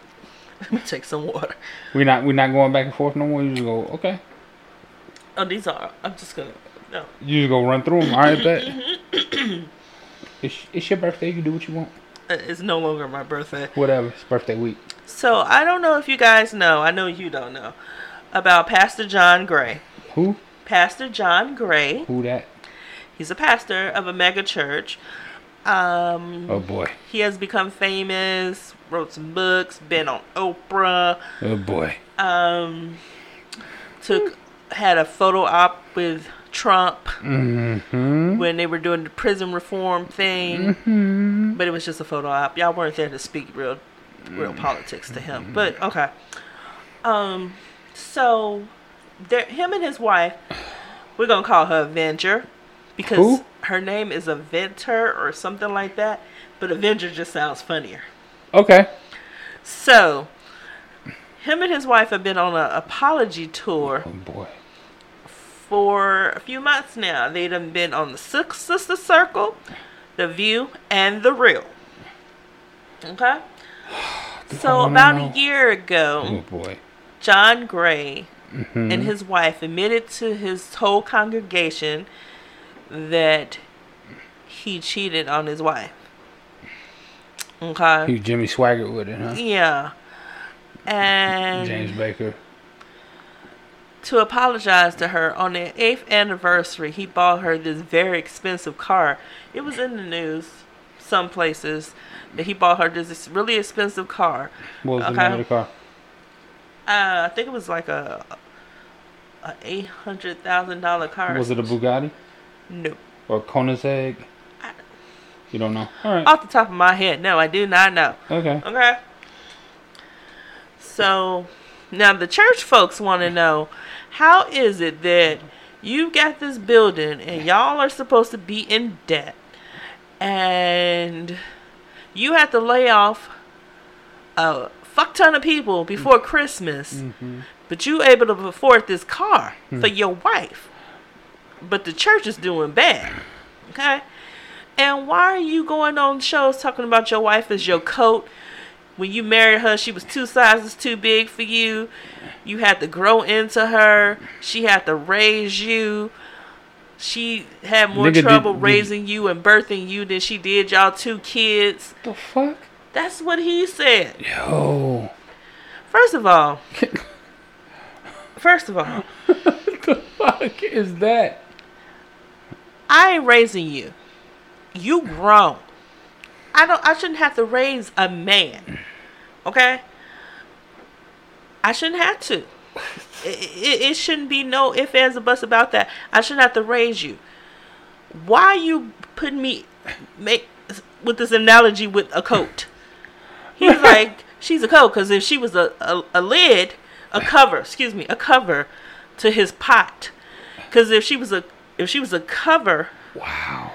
Let me take some water. We're not we're not going back and forth no more. You just go okay. Oh, these are. I'm just gonna. No. You just go run through them. All right, bet. it's, it's your birthday. You can do what you want. Uh, It's no longer my birthday. Whatever. It's birthday week. So I don't know if you guys know. I know you don't know about Pastor John Gray. Who? Pastor John Gray. Who that? He's a pastor of a mega church. Um, Oh boy. he has become famous. Wrote some books. Been on Oprah. Oh boy. Um, took had a photo op with Trump Mm-hmm. when they were doing the prison reform thing. Mm-hmm. But it was just a photo op. Y'all weren't there to speak real, real politics to him. But okay. Um, so there, him and his wife, we're gonna call her Avenger because Who? her name is Avenger or something like that. But Avenger just sounds funnier. Okay. So, him and his wife have been on an apology tour Oh boy. For a few months now. They done been on the Six Sister Circle, The View, and The Real. Okay? So about know. a year Oh ago, boy. John Gray Mhm. and his wife admitted to his whole congregation that he cheated on his wife. Okay? He Jimmy Swaggart with it, huh? Yeah. And James Bakker. To apologize to her on their eighth anniversary, he bought her this very expensive car. It was in the news, some places, that he bought her this really expensive car. What was the name of the car? Uh, I think it was like a a eight hundred thousand dollar car. Was it a Bugatti No. or Koenigsegg? I- You don't know. All right. Off the top of my head, no, I do not know. Okay. Okay. So now the church folks want to know how is it that you got this building and y'all are supposed to be in debt and you have to lay off a fuck ton of people before Christmas, mm-hmm. but you able to afford this car hmm. for your wife, but the church is doing bad. Okay. And why are you going on shows talking about your wife as your coat? When you married her, she was two sizes too big for you. You had to grow into her. She had to raise you. She had more Nigga, trouble did- raising you and birthing you than she did y'all two kids. The fuck? That's what he said. Yo. First of all, first of all, what the fuck is that? I ain't raising you. You grown. I don't. I shouldn't have to raise a man. Okay. I shouldn't have to. It, it, it shouldn't be no ifs ands or buts about that. I shouldn't have to raise you. Why you putting me make with this analogy with a coat? He's like, she's a coat because if she was a, a, a lid, a cover, excuse me, a cover to his pot. Because if she was a if she was a cover, Wow.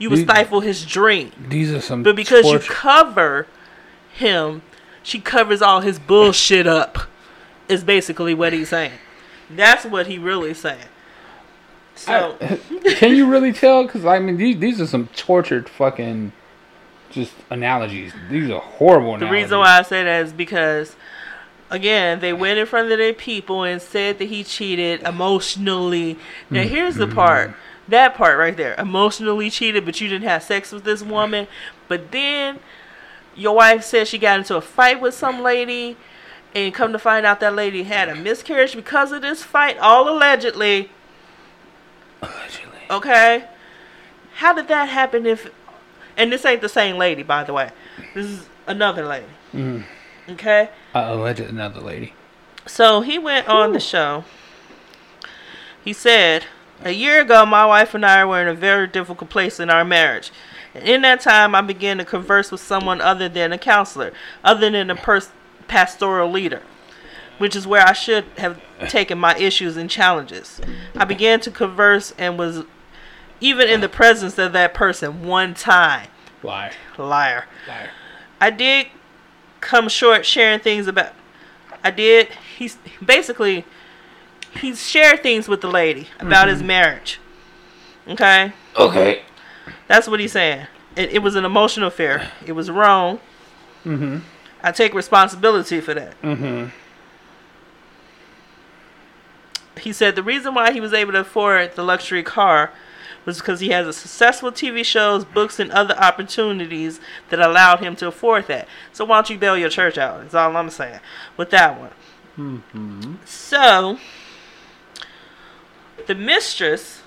You would These- stifle his dream. These are some. But because you cover him, she covers all his bullshit up. Is basically what he's saying. That's what he really saying. So Can you really tell? Because I mean, these these are some tortured fucking just analogies. These are horrible. the analogies. reason why I say that is because again they went in front of their people and said that he cheated emotionally. Now here's the part. That part right there. Emotionally cheated, but you didn't have sex with this woman. But then your wife said she got into a fight with some lady and come to find out that lady had a miscarriage because of this fight, all allegedly. Allegedly. Okay. How did that happen if and this ain't the same lady, by the way. This is another lady. Mm. Okay? Uh, alleged another lady. So he went on the show. He said, A year ago, my wife and I were in a very difficult place in our marriage. And in that time, I began to converse with someone other than a counselor, other than a pers- pastoral leader, which is where I should have taken my issues and challenges. I began to converse and was even in the presence of that person one time. Liar. Liar. Liar. I did come short sharing things about. I did. He's basically he shared things with the lady about his marriage. Okay, Okay. that's what he's saying. It, it was an emotional affair. It was wrong. Mm-hmm. I take responsibility for that. Mm-hmm. He said the reason why he was able to afford the luxury car was because he has a successful TV shows, books, and other opportunities that allowed him to afford that. So why don't you bail your church out? That's all I'm saying with that one. Mm-hmm. So the mistress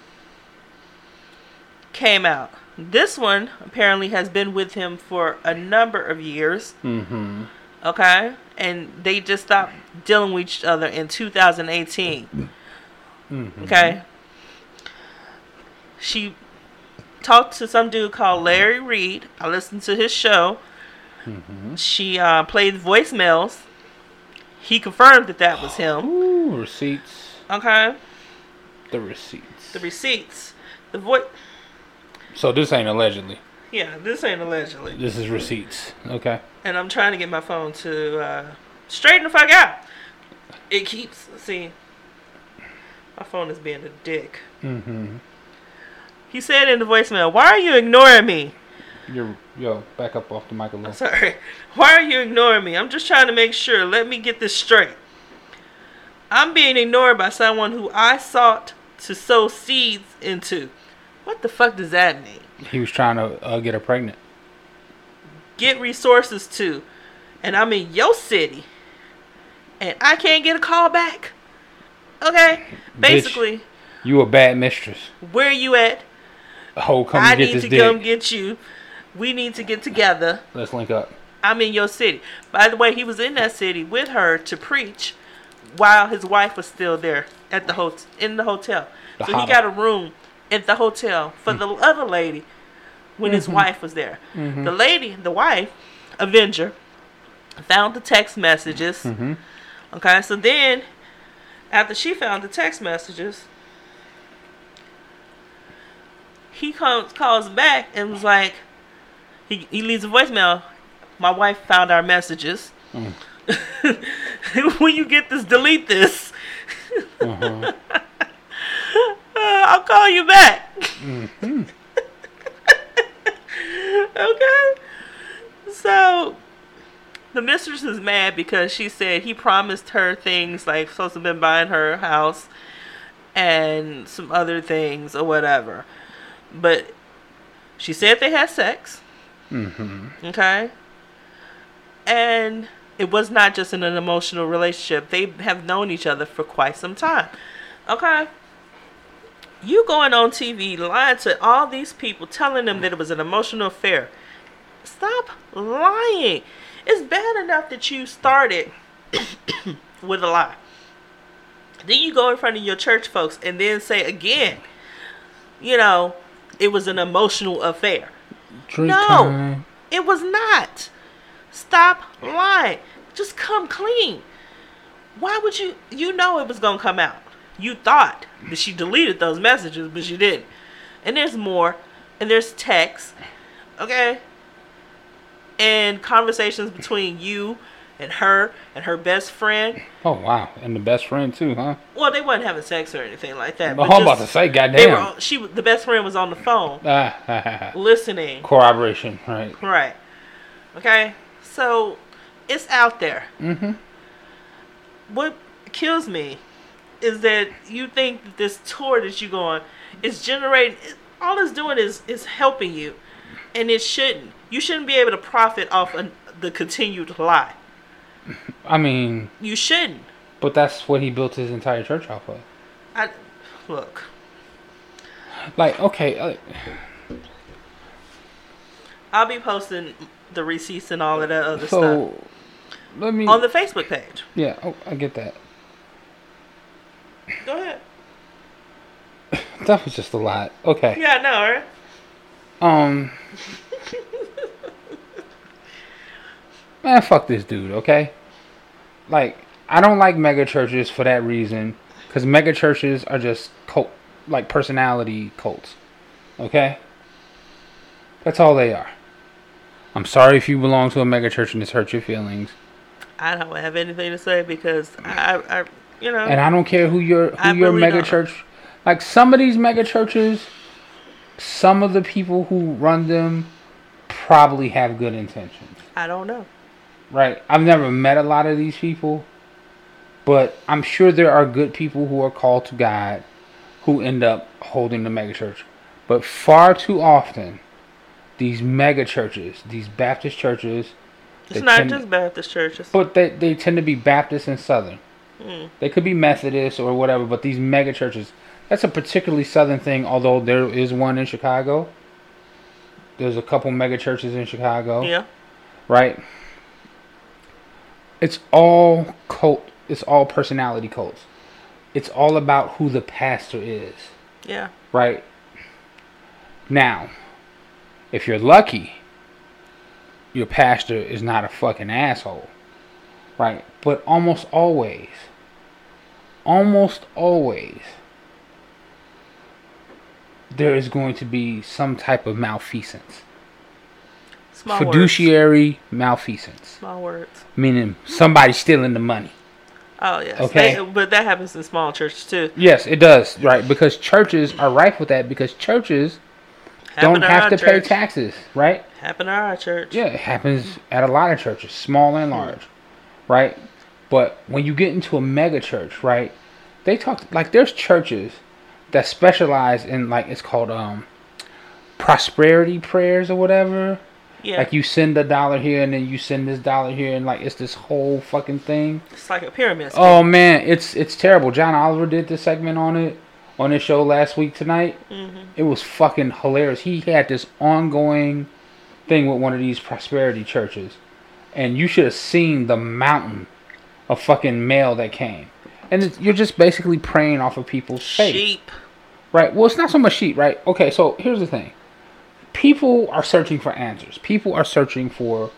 came out. This one apparently has been with him for a number of years. Mm-hmm. Okay, and they just stopped dealing with each other in 2018. Mm-hmm. Okay. She talked to some dude called Larry Reid. I listened to his show. Mm-hmm. She uh, played voicemails. He confirmed that that was him. Ooh, receipts. Okay. The receipts. The receipts. The voice. so this ain't allegedly. Yeah, this ain't allegedly. This is receipts. Okay. And I'm trying to get my phone to uh, straighten the fuck out. It keeps. See. My phone is being a dick. Mm-hmm. He said in the voicemail, Why are you ignoring me? You're yo back up off the mic a little. Sorry. Why are you ignoring me? I'm just trying to make sure. Let me get this straight. I'm being ignored by someone who I sought to sow seeds into. What the fuck does that mean? He was trying to uh, get her pregnant. Get resources to. And I'm in your city. And I can't get a call back. Okay? Basically, You a bad mistress. where you at? Oh, come I need to dick. come get you. We need to get together. Let's link up. I'm in your city. By the way, he was in that city with her to preach while his wife was still there at the hotel in the hotel. The so he got a room at the hotel for mm. the other lady when his mm-hmm. wife was there. Mm-hmm. The lady, the wife, Avenger, found the text messages. Mhm. Okay, so then after she found the text messages, he comes calls back and was like, he, he leaves a voicemail. My wife found our messages. Mm. when you get this, delete this. Uh-huh. Uh, I'll call you back. okay. So the mistress is mad because she said he promised her things like supposed to been buying her house and some other things or whatever. But she said they had sex. Mm-hmm. Okay. And it was not just in an emotional relationship. They have known each other for quite some time. Okay. You going on TV lying to all these people, telling them that it was an emotional affair. Stop lying. It's bad enough that you started with a lie. Then you go in front of your church folks and then say again, you know, it was an emotional affair. Drink No. time. It was not. Stop lying. Just come clean. Why would you? You know it was gonna come out. You thought that she deleted those messages, but she didn't. And there's more. And there's text. Okay. And conversations between you and her and her best friend. Oh wow, and the best friend too, huh? Well, they wasn't having sex or anything like that. But but I'm about to just- say, goddamn. on- She, the best friend, was on the phone Ah, listening. corroboration, right? Right. Okay. So it's out there. Mm-hmm. What kills me is that you think that this tour that you're going is generating. All it's doing is is helping you, and it shouldn't. You shouldn't be able to profit off an, the continued lie. I mean, You shouldn't. but that's what he built his entire church off of. I look. Like, okay, uh, I'll be posting the receipts and all of that other stuff so let me. on the Facebook page. yeah, oh, I get that. Go ahead. That was just a lot. Okay. Yeah, I know, right? Um. Man, fuck this dude, okay? Like, I don't like mega churches for that reason. Because mega churches are just cult, like personality cults. Okay? That's all they are. I'm sorry if you belong to a mega church and this hurt your feelings. I don't have anything to say because I, I you know, And I don't care who your who I your really mega don't. church like some of these mega churches, some of the people who run them probably have good intentions. I don't know. Right. I've never met a lot of these people, but I'm sure there are good people who are called to God who end up holding the mega church. But far too often, these mega churches, these Baptist churches, It's not tend- just Baptist churches. but they, they tend to be Baptist and Southern. Mm. They could be Methodist or whatever, but these mega churches, that's a particularly Southern thing, although there is one in Chicago. There's a couple mega churches in Chicago Yeah. right? It's all cult. It's all personality cults. It's all about who the pastor is, Yeah. right? Now, if you're lucky, your pastor is not a fucking asshole, right? But almost always, almost always, there is going to be some type of malfeasance, Small words. fiduciary malfeasance. Small words. meaning somebody stealing the money. Oh yes. Okay. They- but that happens in small churches too. Yes, it does, right? Because churches are rife with that because churches Happen don't have to pay taxes, right? Happen at our church. Yeah, it happens at a lot of churches, small and large, right? But when you get into a mega church, right? They talk like there's churches that specialize in like it's called um prosperity prayers or whatever. Yeah. Like you send a dollar here and then you send this dollar here and like it's this whole fucking thing. it's like a pyramid. scheme. Oh man, it's it's terrible. John Oliver did this segment on it on his show last week tonight. Mhm. It was fucking hilarious. He had this ongoing thing with one of these prosperity churches, and you should have seen the mountain of fucking mail that came. And you're just basically preying off of people's faith, Sheep. right? Well, it's not so much sheep, right? Okay, so here's the thing: people are searching for answers. People are searching for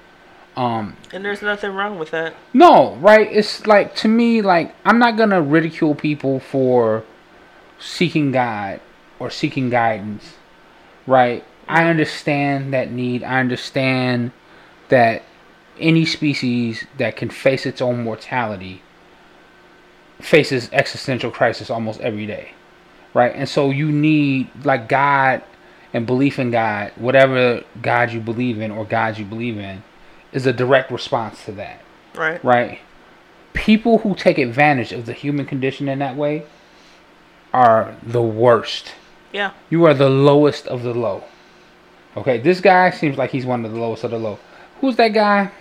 um, And there's nothing wrong with that. no, right? It's like to me, like I'm not gonna ridicule people for seeking God or seeking guidance, right? I understand that need. I understand that any species that can face its own mortality faces existential crisis almost every day, right? And so you need like God and belief in God, whatever God you believe in or gods you believe in, is a direct response to that Right. right? People who take advantage of the human condition in that way are the worst. Yeah. You are the lowest of the low. Okay, this guy seems like he's one of the lowest of the low. Who's that guy?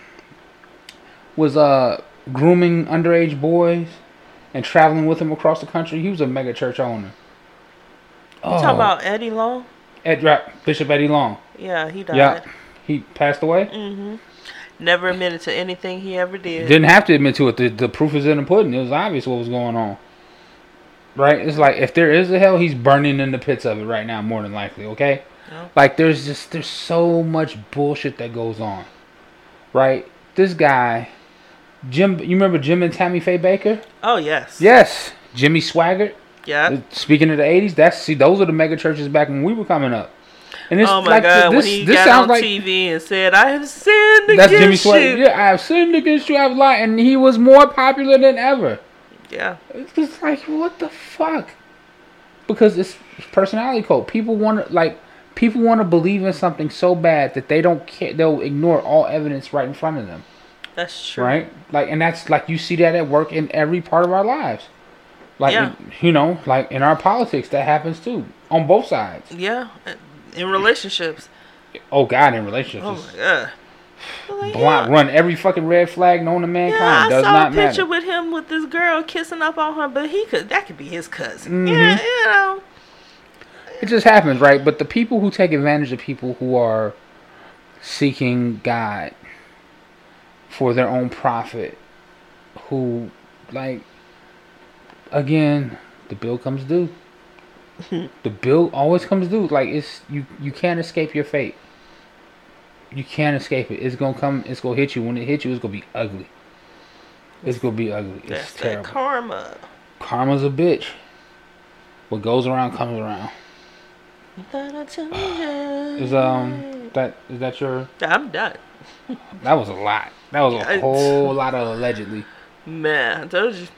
Was uh grooming underage boys and traveling with them across the country. He was a mega church owner. You talking about Eddie Long? Ed, right, Bishop Eddie Long. Yeah, he died. Yeah, he passed away. Mm-hmm. Never admitted to anything he ever did. Didn't have to admit to it. The, the proof is in the pudding. It was obvious what was going on. Right? It's like if there is a hell, he's burning in the pits of it right now, more than likely. Okay? Yeah. Like there's just there's so much bullshit that goes on. Right? this guy, Jim. You remember Jim and Tammy Faye Bakker? Oh yes. Yes, Jimmy Swaggart. Yeah. Uh, speaking of the '80s, that's see, those are the mega churches back when we were coming up. And it's Oh my like God! this. when he this got sounds on like TV and said, "I have sinned against you. that's Jimmy against Swaggart. you." Yeah, I have sinned against you. I've lied, and he was more popular than ever. Yeah. It's just like what the fuck? Because it's personality code. People want to like people want to believe in something so bad that they don't care. They'll ignore all evidence right in front of them. That's true. Right? Like, and that's like you see that at work in every part of our lives. Like, Yeah. you know, like in our politics, that happens too on both sides. Yeah. In relationships. Oh God, in relationships, Oh it's my god. Like, blind, yeah. run every fucking red flag known to mankind. Yeah, I Does saw not a picture matter. with him with this girl kissing up on her, but he could that could be his cousin. Mhm. Yeah, you know. It just happens, right? But the people who take advantage of people who are seeking God for their own profit, who, like, again, the bill comes due. the bill always comes due. Like it's you, you can't escape your fate. You can't escape it. It's gonna come. It's gonna hit you. When it hits you, it's gonna be ugly. It's gonna be ugly. It's That's that karma. Karma's a bitch. What goes around comes around. Is um that is that your I'm done. that was a lot. That was a whole lot of allegedly. Man, I told you.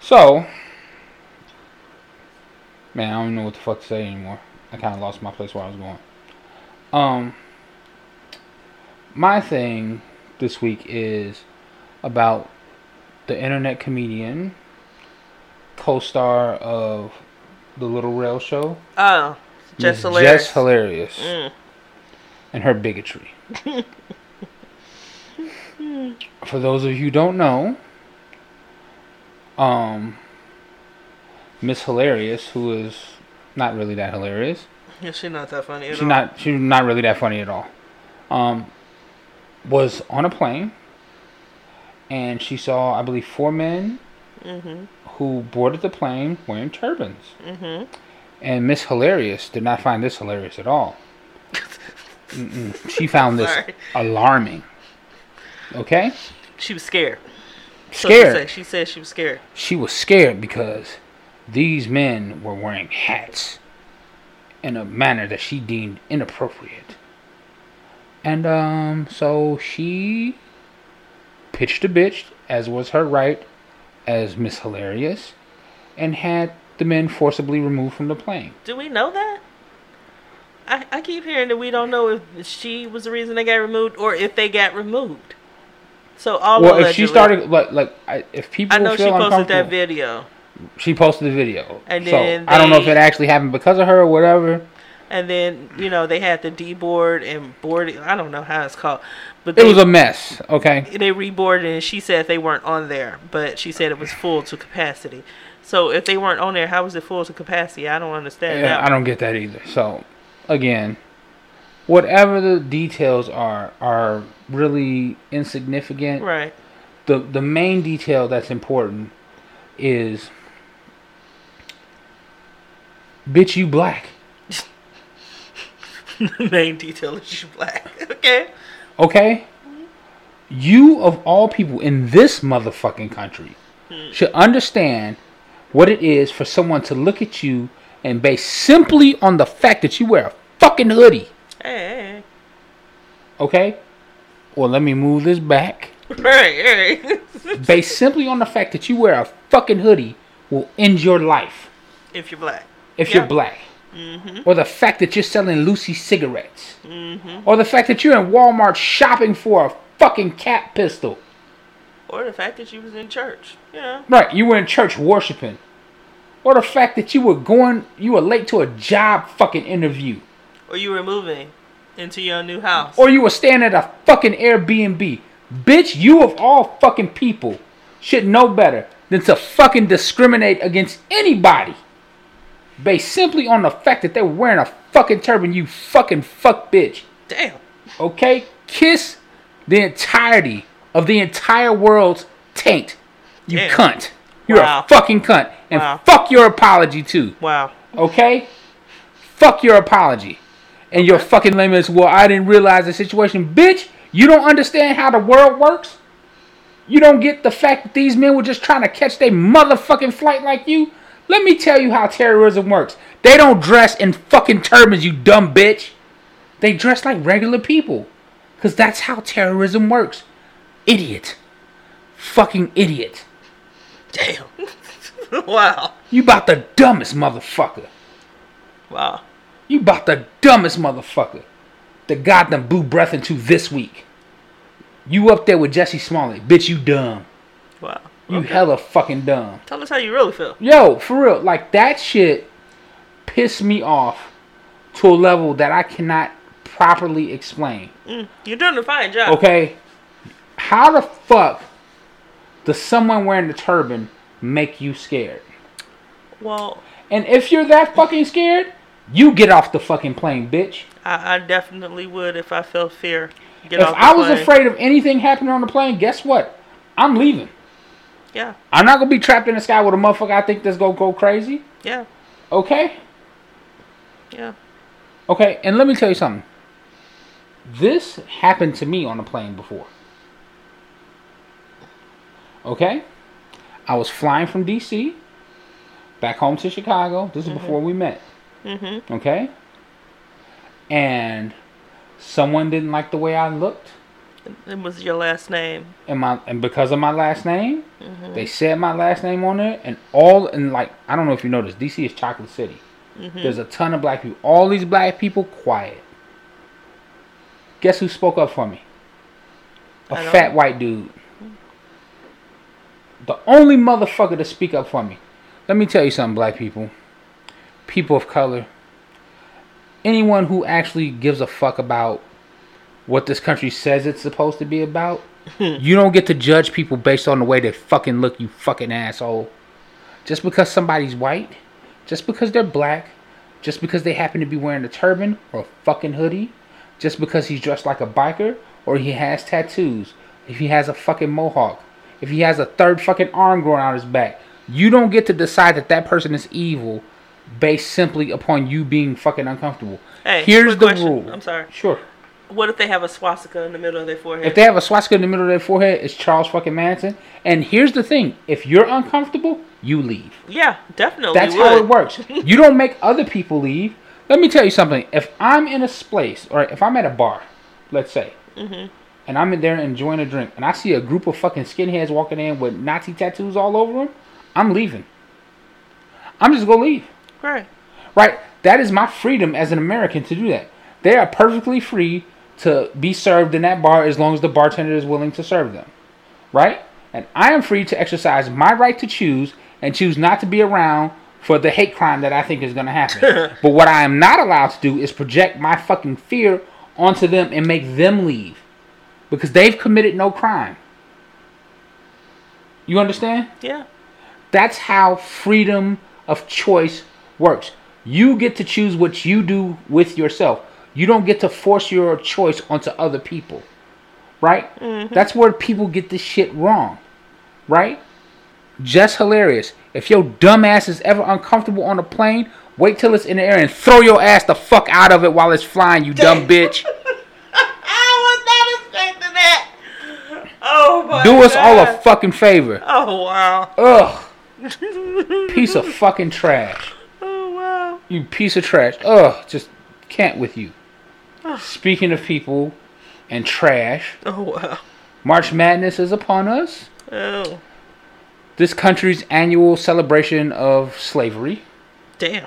so man, I don't even know what the fuck to say anymore. I kind of lost my place where I was going. Um, my thing this week is about the internet comedian, co-star of the Little Rail Show, Oh, just hilarious. Jess Hilarious, Mm. and her bigotry. For those of you who don't know, um, Miss Hilarious, who is not really that hilarious, Yeah, she's not that funny at she's all. not she's not really that funny at all. Um, was on a plane, and she saw I believe four men Mhm. who boarded the plane wearing turbans. Mhm. And Miss Hilarious did not find this hilarious at all. Mm-mm. She found this alarming. Okay? She was scared. So she Scared. said, she said she was scared. She was scared because these men were wearing hats in a manner that she deemed inappropriate. And um so she pitched a bitch, as was her right, as Miss Hilarious, and had the men forcibly removed from the plane. Do we know that? I, I keep hearing that we don't know if she was the reason they got removed or if they got removed. So all well, if she started like like I, if people I know she posted that video, she posted the video. And so then I don't know if it actually happened because of her or whatever. and then you know they had the deboard and board. I don't know how it's called, but It was a mess. Okay. they reboarded and she said they weren't on there, but she said it was full to capacity. So if they weren't on there, how was it full to capacity? I don't understand Yeah, that. I don't get that either. So, again, whatever the details are are really insignificant. Right. The the main detail that's important is bitch you black. the main detail is you black. okay. Okay? You of all people in this motherfucking country hmm. should understand what it is for someone to look at you and base simply on the fact that you wear a fucking hoodie. Hey, hey, Okay? Well, let me move this back. Right, right. Based simply on the fact that you wear a fucking hoodie will end your life if you're black. If Yeah. you're black. Mm-hmm. Or the fact that you're selling loosie cigarettes. Mm-hmm. Or the fact that you're in Walmart shopping for a fucking cat pistol. Or the fact that you was in church. Know. Right, you were in church worshiping. Or the fact that you were going, you were late to a job fucking interview. Or you were moving into your new house. Or you were staying at a fucking Airbnb. Bitch, you of all fucking people should know better than to fucking discriminate against anybody based simply on the fact that they're wearing a fucking turban, you fucking fuck bitch. Damn. Okay? Kiss the entirety of the entire world's taint. You Damn. cunt. You're Wow. a fucking cunt. And Wow. fuck your apology too. Wow. Okay? Fuck your apology. And your fucking limits, well, I didn't realize the situation. Bitch, You don't understand how the world works? You don't get the fact that these men were just trying to catch their motherfucking flight like you? Let me tell you how terrorism works. They don't dress in fucking turbans, you dumb bitch. They dress like regular people. Because that's how terrorism works. Idiot. Fucking idiot. Damn. wow. You about the dumbest motherfucker. Wow. You about the dumbest motherfucker that God done blew breath into this week. You up there with Jussie Smollett. Bitch, you dumb. Wow. You Okay. hella fucking dumb. Tell us how you really feel. Yo, for real, like that shit pissed me off to a level that I cannot properly explain. Mm, you're doing a fine job. Okay? How the fuck does someone wearing the turban make you scared? Well, And if you're that fucking scared, you get off the fucking plane, bitch. I, I definitely would if I felt fear. Get if off the I was plane. afraid of anything happening on the plane, guess what? I'm leaving. Yeah. I'm not gonna be trapped in the sky with a motherfucker I think that's gonna go crazy. Yeah. Okay? Yeah. Okay, and let me tell you something. This happened to me on a plane before. Okay? I was flying from DC back home to Chicago. This is before we met. Mhm. Okay? And someone didn't like the way I looked. It was your last name. and my and because of my last name, mm-hmm. they said my last name on there, and all and like I don't know if you noticed, DC is Chocolate City. Mm-hmm. There's a ton of black people. All these black people quiet. Guess who spoke up for me? A fat white dude. The only motherfucker to speak up for me. Let me tell you something, black people. People of color. Anyone who actually gives a fuck about what this country says it's supposed to be about. you don't get to judge people based on the way they fucking look, you fucking asshole. Just because somebody's white, just because they're black, just because they happen to be wearing a turban or a fucking hoodie, just because he's dressed like a biker or he has tattoos, if he has a fucking mohawk, if he has a third fucking arm growing out his back, you don't get to decide that that person is evil based simply upon you being fucking uncomfortable. Hey, Here's the question. rule. I'm sorry. Sure. What if they have a swastika in the middle of their forehead? If they have a swastika in the middle of their forehead, it's Charles fucking Manson. And here's the thing: if you're uncomfortable, you leave. yeah, definitely. That's how it works. you don't make other people leave. Let me tell you something. If I'm in a place, or if I'm at a bar, let's say, Mm-hmm. and I'm in there enjoying a drink, and I see a group of fucking skinheads walking in with Nazi tattoos all over them, I'm leaving. I'm just gonna leave. Right. Right? That is my freedom as an American to do that. They are perfectly free to be served in that bar as long as the bartender is willing to serve them. Right? And I am free to exercise my right to choose and choose not to be around for the hate crime that I think is going to happen. but what I am not allowed to do is project my fucking fear onto them and make them leave because they've committed no crime. You understand? Yeah. That's how freedom of choice works. You get to choose what you do with yourself. You don't get to force your choice onto other people. Right? Mm-hmm. That's where people get this shit wrong. Right? Jess Hilarious. If your dumb ass is ever uncomfortable on a plane, wait till it's in the air and throw your ass the fuck out of it while it's flying, you dumb bitch. I was not expecting that. Oh my Do us all a fucking favor. Oh wow. Ugh. Piece of fucking trash. Oh wow. You piece of trash. Ugh, just can't with you. Speaking of people and trash, Oh wow. March Madness is upon us. Oh This country's annual celebration of slavery. damn.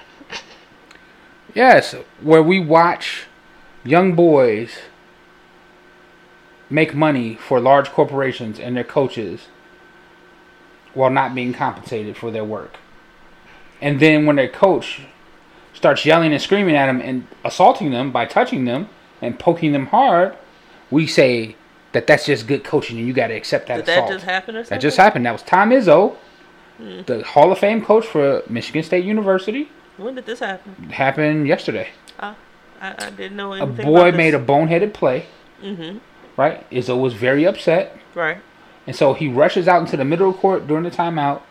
Yes, where we watch young boys make money for large corporations and their coaches while not being compensated for their work. And then when their coach starts yelling and screaming at them and assaulting them by touching them and poking them hard, we say that that's just good coaching and you got to accept that Did assault. that just happen or something? That just happened. That was Tom Izzo, the Hall of Fame coach for Michigan State University. When did this happen? Happened yesterday. I, I, I didn't know anything. A boy made a boneheaded play, Mhm. right? Izzo was very upset. Right. And so he rushes out into the middle of court during the timeout,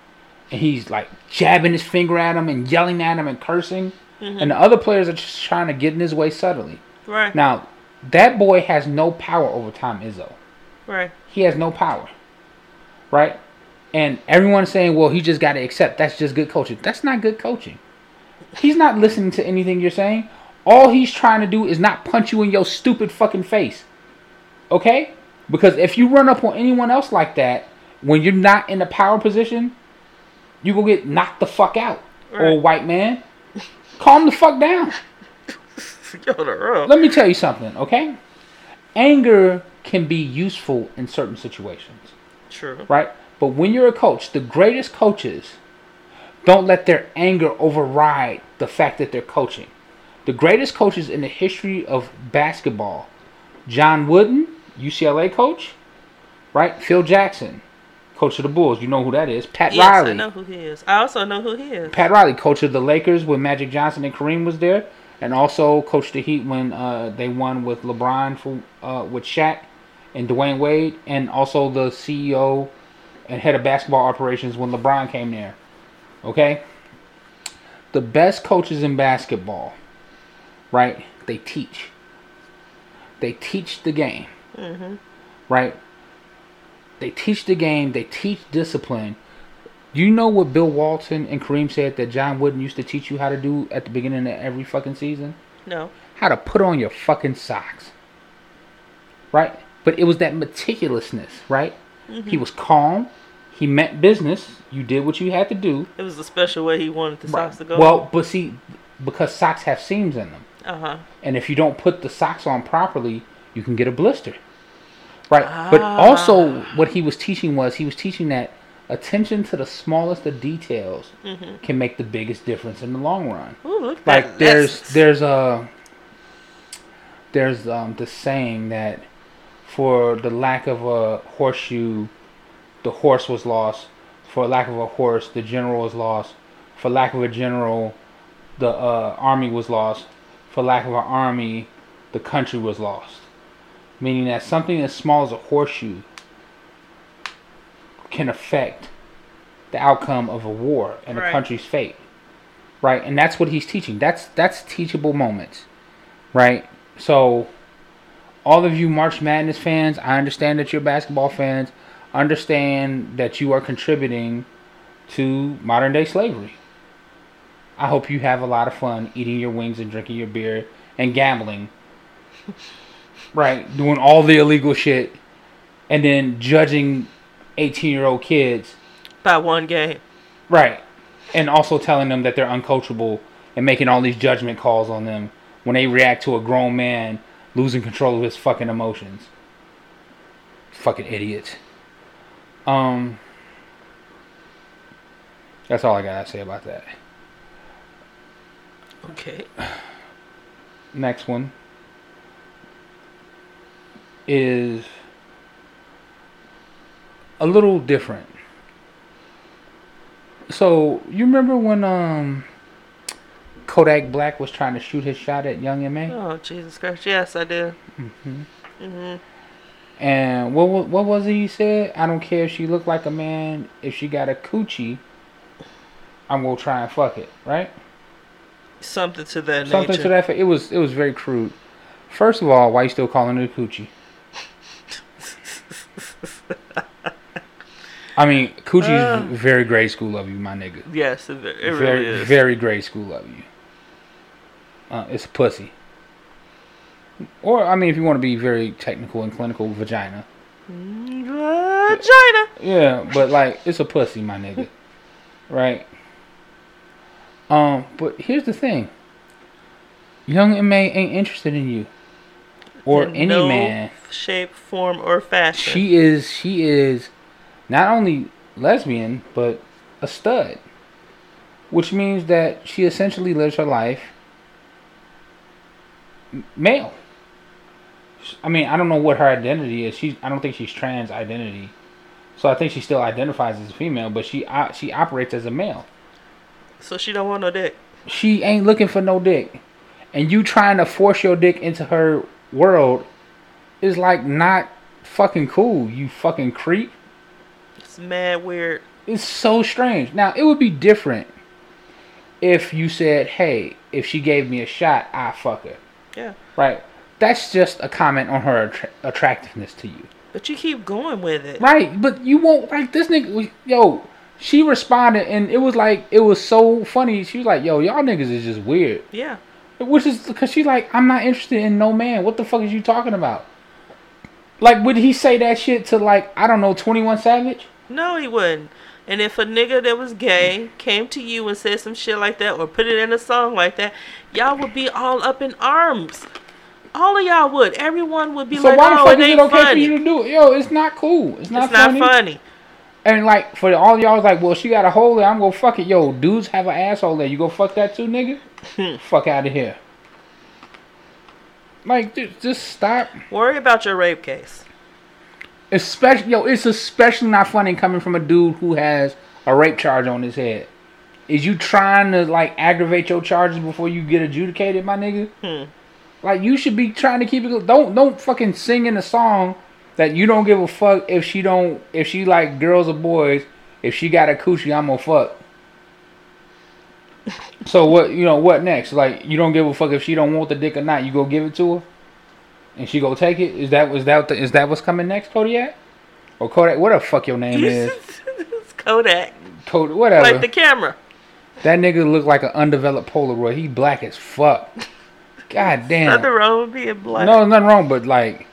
and he's like jabbing his finger at him and yelling at him and cursing. Mm-hmm. And the other players are just trying to get in his way subtly. Right. Now, that boy has no power over Tom Izzo. Right. He has no power. Right? And everyone's saying, well, he just got to accept. That's just good coaching. That's not good coaching. He's not listening to anything you're saying. All he's trying to do is not punch you in your stupid fucking face. Okay? Because if you run up on anyone else like that, when you're not in a power position, you will get knocked the fuck out. Right. Old white man. Calm the fuck down. Yo. Let me tell you something, okay? Anger can be useful in certain situations, True. right? But when you're a coach, the greatest coaches don't let their anger override the fact that they're coaching. The greatest coaches in the history of basketball John Wooden, UCLA coach, right? Phil Jackson, coach of the Bulls. You know who that is. Pat Yes, Riley. I know who he is. I also know who he is. Pat Riley, coach of the Lakers when Magic Johnson and Kareem was there, and also coached the Heat when uh, they won with LeBron for uh, with Shaq and Dwyane Wade, and also the CEO and head of basketball operations when LeBron came there. Okay, the best coaches in basketball, right? They teach. They teach the game, right? They teach the game. They teach discipline. You know what Bill Walton and Kareem said that John Wooden used to teach you how to do at the beginning of every fucking season? No. How to put on your fucking socks. Right? But it was that meticulousness, right? He was calm. He meant business. You did what you had to do. It was a special way he wanted the socks to go. Well, but see, because socks have seams in them. uh huh. And if you don't put the socks on properly, you can get a blister. Right. But also, what he was teaching was he was teaching that attention to the smallest of details can make the biggest difference in the long run. Ooh, look Like there's That's- there's a there's um the saying that for the lack of a horseshoe, the horse was lost. For lack of a horse, the general was lost. For lack of a general, the uh, army was lost. For lack of an army, the country was lost. Meaning that something as small as a horseshoe can affect the outcome of a war and a country's fate. Right? And that's what he's teaching. That's that's teachable moments. Right? So all of you March Madness fans, I understand that you're basketball fans. Understand that you are contributing to modern day slavery. I hope you have a lot of fun eating your wings and drinking your beer and gambling. right, doing all the illegal shit and then judging 18 year old kids. by one game. Right. And also telling them that they're uncoachable and making all these judgment calls on them when they react to a grown man losing control of his fucking emotions. Fucking idiots. Um That's all I gotta say about that. Okay. Next one is a little different. So you remember when um Kodak Black was trying to shoot his shot at Young M.A. Oh Jesus Christ! Yes, I did. Mhm. Mhm. And what what was it he said? I don't care if she looked like a man. If she got a coochie, I'm gonna try and fuck it. Right? Something to that Something nature. to that. It was it was very crude. First of all, why you still calling it a coochie? I mean, coochie Uh. very grade school of you, my nigga. Yes, it, it really very is. very grade school of you. Uh, it's a pussy. Or I mean, if you want to be very technical and clinical, vagina. Vagina. Yeah, but like it's a pussy, my nigga. right? Um, but here's the thing. Young M.A. ain't interested in you. Or In any no man. shape, form, or fashion. She is she is not only lesbian, but a stud. Which means that she essentially lives her life male. I mean, I don't know what her identity is. She I don't think she's trans identity. So I think she still identifies as a female, but she uh, she operates as a male. so she don't want no dick. She ain't looking for no dick. And you trying to force your dick into her world is like not fucking cool, you fucking creep. It's mad weird. It's so strange. Now, it would be different if you said, hey, if she gave me a shot, I fuck her. Yeah. Right? that's just a comment on her attra- attractiveness to you. But you keep going with it. Right, but you won't like this nigga. Yo, she responded, and it was like it was so funny. She was like, "Yo, y'all niggas is just weird," Yeah. which is because she's like, "I'm not interested in no man. What the fuck is you talking about?" Like, would he say that shit to like I don't know, Twenty One Savage? No, he wouldn't. And if a nigga that was gay came to you and said some shit like that or put it in a song like that, y'all would be all up in arms. All of y'all would. Everyone would be So like, why the "Oh, fuck it is it okay for funny. you to do it? Yo, it's not cool. It's not it's not funny. funny." And like for all y'all was like, well, she got a hole there. I'm gonna fuck it. Yo, dudes have an asshole there. You go fuck that too, nigga. fuck out of here. Like, dude, just stop. Worry about your rape case. Especially, yo, it's especially not funny coming from a dude who has a rape charge on his head. Is you trying to like aggravate your charges before you get adjudicated, my nigga? Hmm. Like you should be trying to keep it. Don't don't fucking sing in a song that you don't give a fuck if she don't if she like girls or boys. If she got a coochie, I'm gonna fuck. so what you know what next? Like you don't give a fuck if she don't want the dick or not. You go give it to her, and she go take it. Is that was that the, is that what's coming next, Kodiak? Or Kodak? What the fuck your name is? it's Kodak. Kodak, whatever. Like the camera. that nigga look like an undeveloped Polaroid. He black as fuck. God damn. Nothing wrong with being black. No, nothing wrong, but like,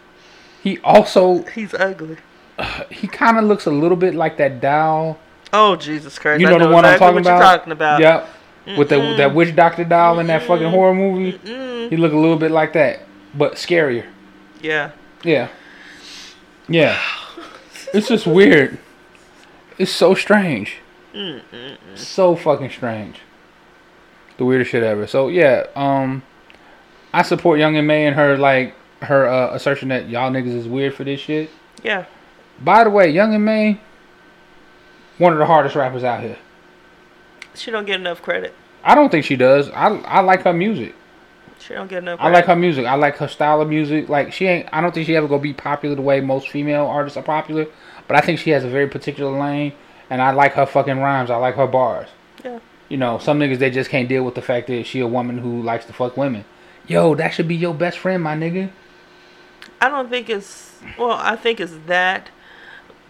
he also He's ugly. he kind of looks a little bit like that doll. Oh Jesus Christ! You I know, the one exactly I'm talking what about. Talking about. Yep. With the that witch doctor doll in that fucking horror movie, Mm, he look a little bit like that, but scarier. yeah. Yeah. Yeah. It's just weird. It's so strange. So fucking strange. The weirdest shit ever. So yeah, um, I support Young M.A and her like her uh, assertion that y'all niggas is weird for this shit. Yeah. By the way, Young M.A, one of the hardest rappers out here. She don't get enough credit. I don't think she does. I I like her music. She don't get enough. I like her music. I like her style of music. Like she ain't. I don't think she ever gonna be popular the way most female artists are popular. But I think she has a very particular lane, and I like her fucking rhymes. I like her bars. Yeah. You know, some niggas they just can't deal with the fact that she a woman who likes to fuck women. Yo, that should be your best friend, my nigga. I don't think it's well. I think it's that.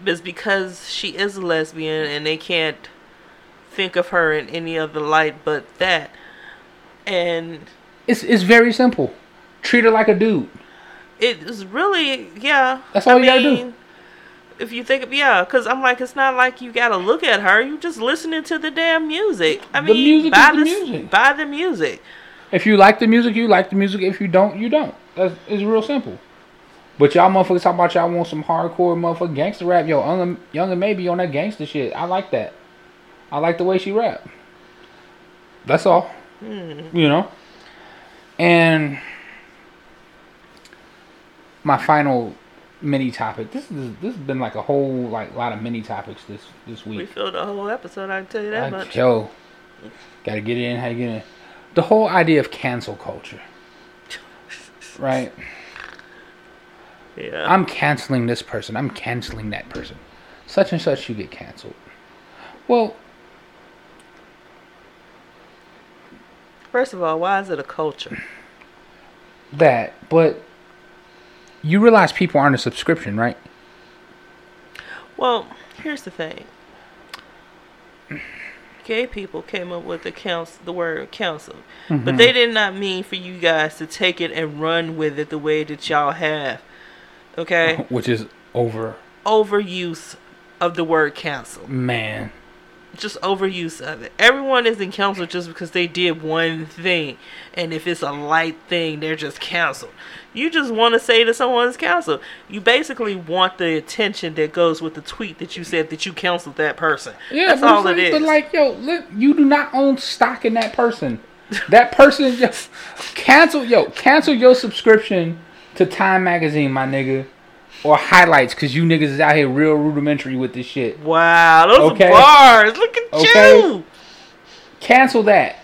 It's because she is a lesbian and they can't think of her in any other light but that. And It's it's very simple. Treat her like a dude. it is really yeah. That's all you gotta do. If you think of yeah, because I'm like, it's not like you gotta look at her. You just listening to the damn music. I The mean, music buy the the music. Buy the music. If you like the music, you like the music. If you don't, you don't. That's it's real simple. But y'all motherfuckers talk about y'all want some hardcore motherfucking gangster rap. Yo, young, young and maybe on that gangster shit. I like that. I like the way she rap. That's all. Hmm. You know. And my final mini topic. This is this has been like a whole like lot of mini topics this this week. We filled a whole episode. I can tell you that Like, much. yo, gotta get in. How you get in? The whole idea of cancel culture, right? Yeah. I'm canceling this person. I'm canceling that person. Such and such, you get canceled. Well, First of all, why is it a culture? that, but you realize people aren't a subscription, right? Well, here's the thing. Gay people came up with the counsel, the word counsel, Mm-hmm. but they did not mean for you guys to take it and run with it the way that y'all have. Okay, Which is over, overuse of the word counsel, man. Just overuse of it. Everyone is in counsel just because they did one thing, and if it's a light thing, they're just canceled. You just want to say that someone's counseled. You basically want the attention that goes with the tweet that you said that you canceled that person. Yeah, That's all like- is. But like, yo, look, you do not own stock in that person. That person just cancel, yo, cancel your subscription to Time Magazine, my nigga, or highlights, cause you niggas is out here real rudimentary with this shit. wow, those Okay. bars. Look at Okay. you. Cancel that,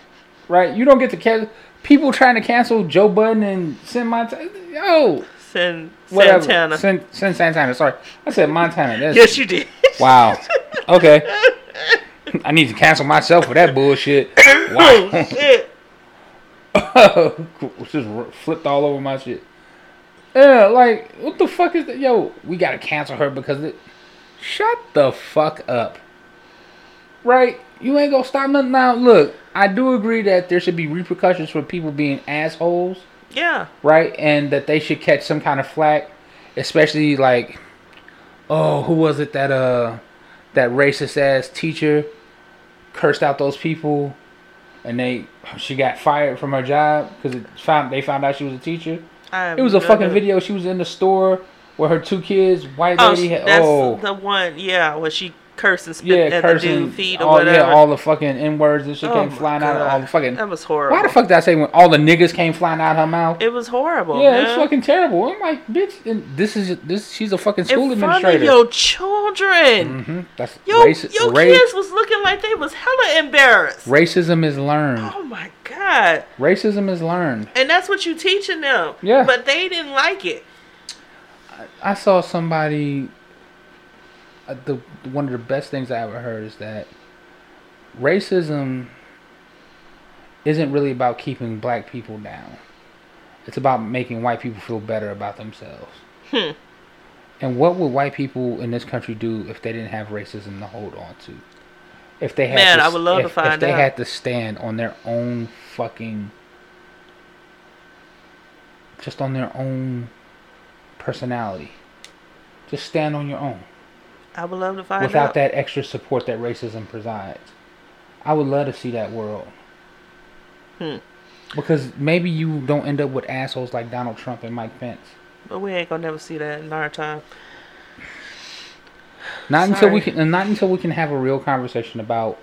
right? You don't get to cancel. People trying to cancel Joe Budden and send Montana. Yo, Send whatever. Santana. Send, send Santana. Sorry, I said Montana. That's, yes, you did. Wow. Okay. I need to cancel myself for that bullshit. oh Wow. shit. Oh, just flipped all over my shit. Yeah, like what the fuck is that? Yo, we gotta cancel her because it. Shut the fuck up. Right? You ain't gonna stop nothing now. Look, I do agree that there should be repercussions for people being assholes, Yeah. right? And that they should catch some kind of flack, especially like, oh, who was it that uh, that racist ass teacher cursed out those people, and they she got fired from her job because it found they found out she was a teacher. It was a fucking video. She was in the store with her two kids. White Oh, lady. Had, that's oh, the one. Yeah, where she cursed and spit yeah, at the dude feet or all, whatever. yeah, all the fucking n words and shit Oh came flying out. Of, all God. the fucking. That was horrible. Why the fuck did I say when all the niggas came flying out of her mouth? It was horrible. yeah, man. it's fucking terrible. I'm like, bitch, and this is this. She's a fucking school in front of your children. Mm-hmm. That's Your, racist. your ra- kids was looking like they was hella embarrassed. racism is learned. Oh my god. Racism is learned. And that's what you teaching them. Yeah. But they didn't like it. I saw somebody. Uh, the one of the best things I ever heard is that racism isn't really about keeping black people down. It's about making white people feel better about themselves. Hmm. And what would white people in this country do if they didn't have racism to hold on to? If they had Man, to, I would love if, to find if they out. had to stand on their own fucking just on their own personality. Just stand on your own I would love to find without out. that extra support that racism presides. I would love to see that world. Hmm. Because maybe you don't end up with assholes like Donald Trump and Mike Pence. But we ain't gonna never see that in our time. Not until we can, and not until we can have a real conversation about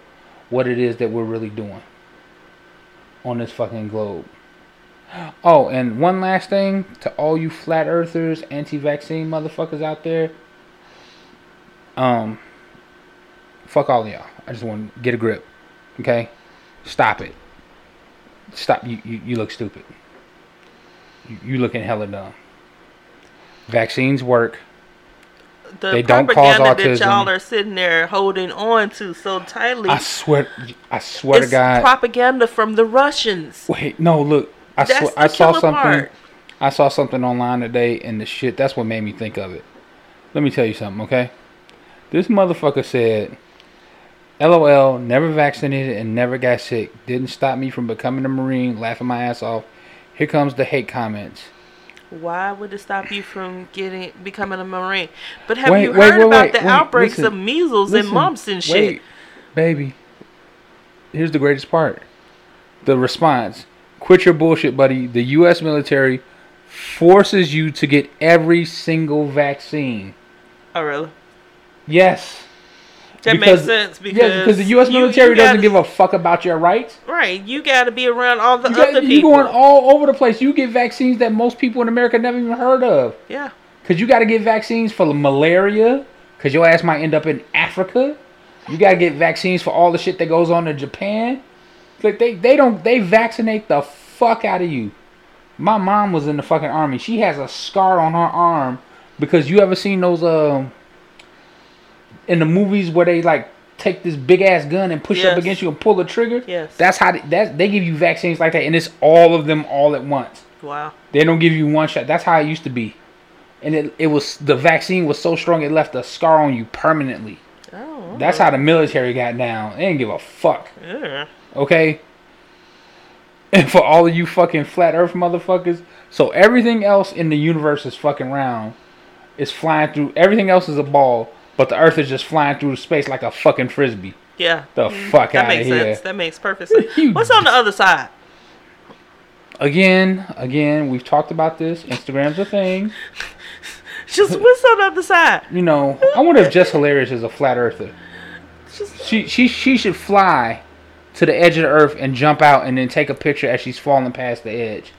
what it is that we're really doing on this fucking globe. Oh, and one last thing to all you flat earthers, anti-vaccine motherfuckers out there. Um, fuck all of y'all. I just want to get a grip, okay? Stop it. Stop. You you, you look stupid. You, you looking hella dumb. Vaccines work. The They don't cause propaganda that y'all are sitting there holding on to so tightly I swear, I swear to God. propaganda from the Russians. Wait, no, look. I the I saw something. part. I saw something online today, and the shit. That's what made me think of it. Let me tell you something, okay? This motherfucker said, "LOL, never vaccinated and never got sick. Didn't stop me from becoming a marine. Laughing my ass off. Here comes the hate comments. Why would it stop you from getting becoming a marine? But have Wait, you wait, heard wait, about the outbreaks listen, of measles Listen, and mumps and shit? Wait, baby. Here's the greatest part. The response. Quit your bullshit, buddy. The U.S. military forces you to get every single vaccine. Oh, really? Yes. That Because- makes sense because yes, because the U.S. military you doesn't gotta- give a fuck about your rights. right. You got to be around all the You, other got, you people. going all over the place. You get vaccines that most people in America never even heard of. yeah. Cause you got to get vaccines for malaria. Cause your ass might end up in Africa. You got to get vaccines for all the shit that goes on in Japan. Like they they don't they vaccinate the fuck out of you. My mom was in the fucking army. She has a scar on her arm because you ever seen those um in the movies where they like take this big ass gun and push up against you and pull the trigger. Yes. That's how they, that they give you vaccines like that, and it's all of them all at once. Wow. They don't give you one shot. That's how it used to be. And it, it was the vaccine was so strong it left a scar on you permanently. Oh. That's how the military got down. They didn't give a fuck. Yeah. Okay? And for all of you fucking flat earth motherfuckers, so everything else in the universe is fucking round. It's flying through everything else is a ball, but the earth is just flying through space like a fucking frisbee. Yeah. The mm-hmm. fuck That out of makes here. sense. That makes perfect sense. What's on the other side? Again, again, we've talked about this. Instagram's a thing. Just what's on the other side? You know, I wonder if Jess Hilarious is a flat earther. Just She she she should fly to the edge of the earth and jump out and then take a picture as she's falling past the edge.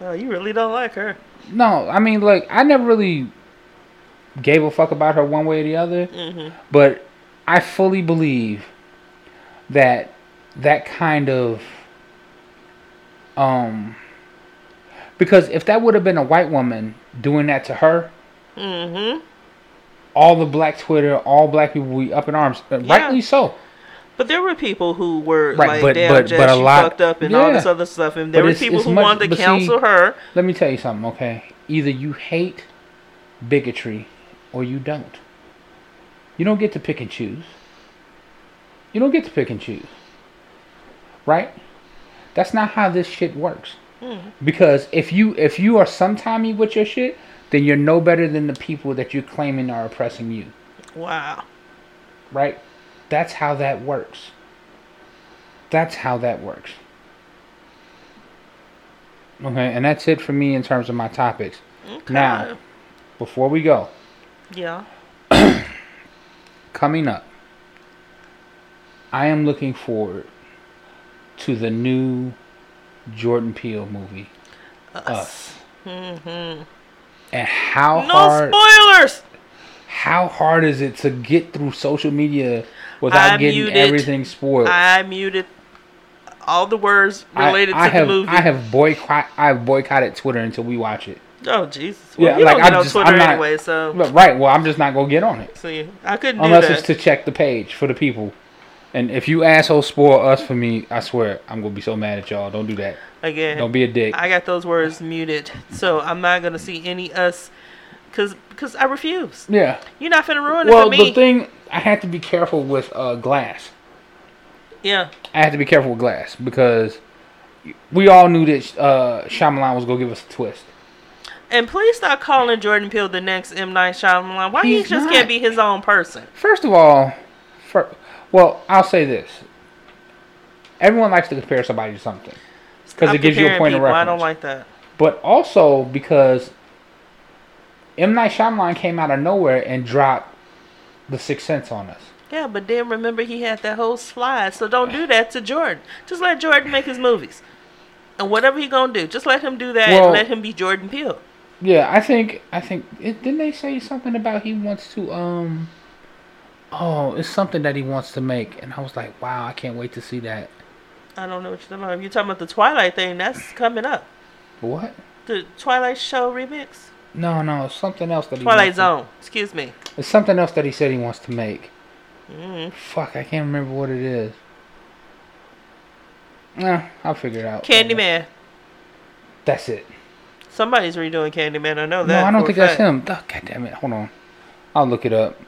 oh, you really don't like her. No, I mean like I never really gave a fuck about her one way or the other, hmm but I fully believe that that kind of um because if that would have been a white woman doing that to her, hmm all the black Twitter, all black people would be up in arms. Uh, Yeah. Rightly so. But there were people who were Right, like, but- "Damn, but- Jess, but a lot- fucked up," and all this other stuff. And there But were people who much- wanted to but see- counsel her. Let me tell you something, okay? Either you hate bigotry or you don't. You don't get to pick and choose. You don't get to pick and choose. Right? That's not how this shit works. Hmm. Because if you if you are sometimey with your shit, then you're no better than the people that you're claiming are oppressing you. Wow. Right? That's how that works. That's how that works. Okay, and that's it for me in terms of my topics. Okay. Now, before we go, Yeah. coming up, I am looking forward to the new Jordan Peele movie, Us. Mm-hmm. And how No hard No spoilers. how hard is it to get through social media without I getting muted- everything spoiled? I muted all the words I- related I, to have the movie. I have boycott I have boycotted Twitter until we watch it. Oh Jesus! Well, Yeah, you like, don't get I on just- Twitter I'm not- anyway, so right, well I'm just not gonna get on it. see, I couldn't Unless do that. it's to check the page for the people. And if you assholes spoil us for me, I swear I'm gonna be so mad at y'all. Don't do that. Again, Don't be a dick. I got those words muted, so I'm not gonna see any us, cause cause I refuse. Yeah. You're not gonna ruin it for me. Well, the thing I had to be careful with uh, glass. yeah, I had to be careful with glass because we all knew that uh, Shyamalan was gonna give us a twist. And please stop calling Jordan Peele the next M Night Shyamalan. Why he just not. can't be his own person? First of all, for, well, I'll say this: everyone likes to compare somebody to something because it gives you a point of reference. I don't like that. but also because M Night Shyamalan came out of nowhere and dropped the Sixth Sense on us. Yeah, but then remember he had that whole slide, so don't do that to Jordan. Just let Jordan make his movies, and whatever he gonna do, just let him do that Well- and let him be Jordan Peele. Yeah, I think I think it, didn't they say something about he wants to um oh it's something that he wants to make and I was like wow I can't wait to see that. I don't know what you're talking about. You're talking about the Twilight thing, that's coming up. What? The Twilight Show remix, No, no, it's something else that he Twilight wants to- Zone. Excuse me. It's something else that he said he wants to make. Mm. Fuck, I can't remember what it is. Nah, I'll figure it out. Candyman. That's it. Somebody's redoing Candyman. I know that. No. I don't think that's him. Oh, God damn it. Hold on. I'll look it up.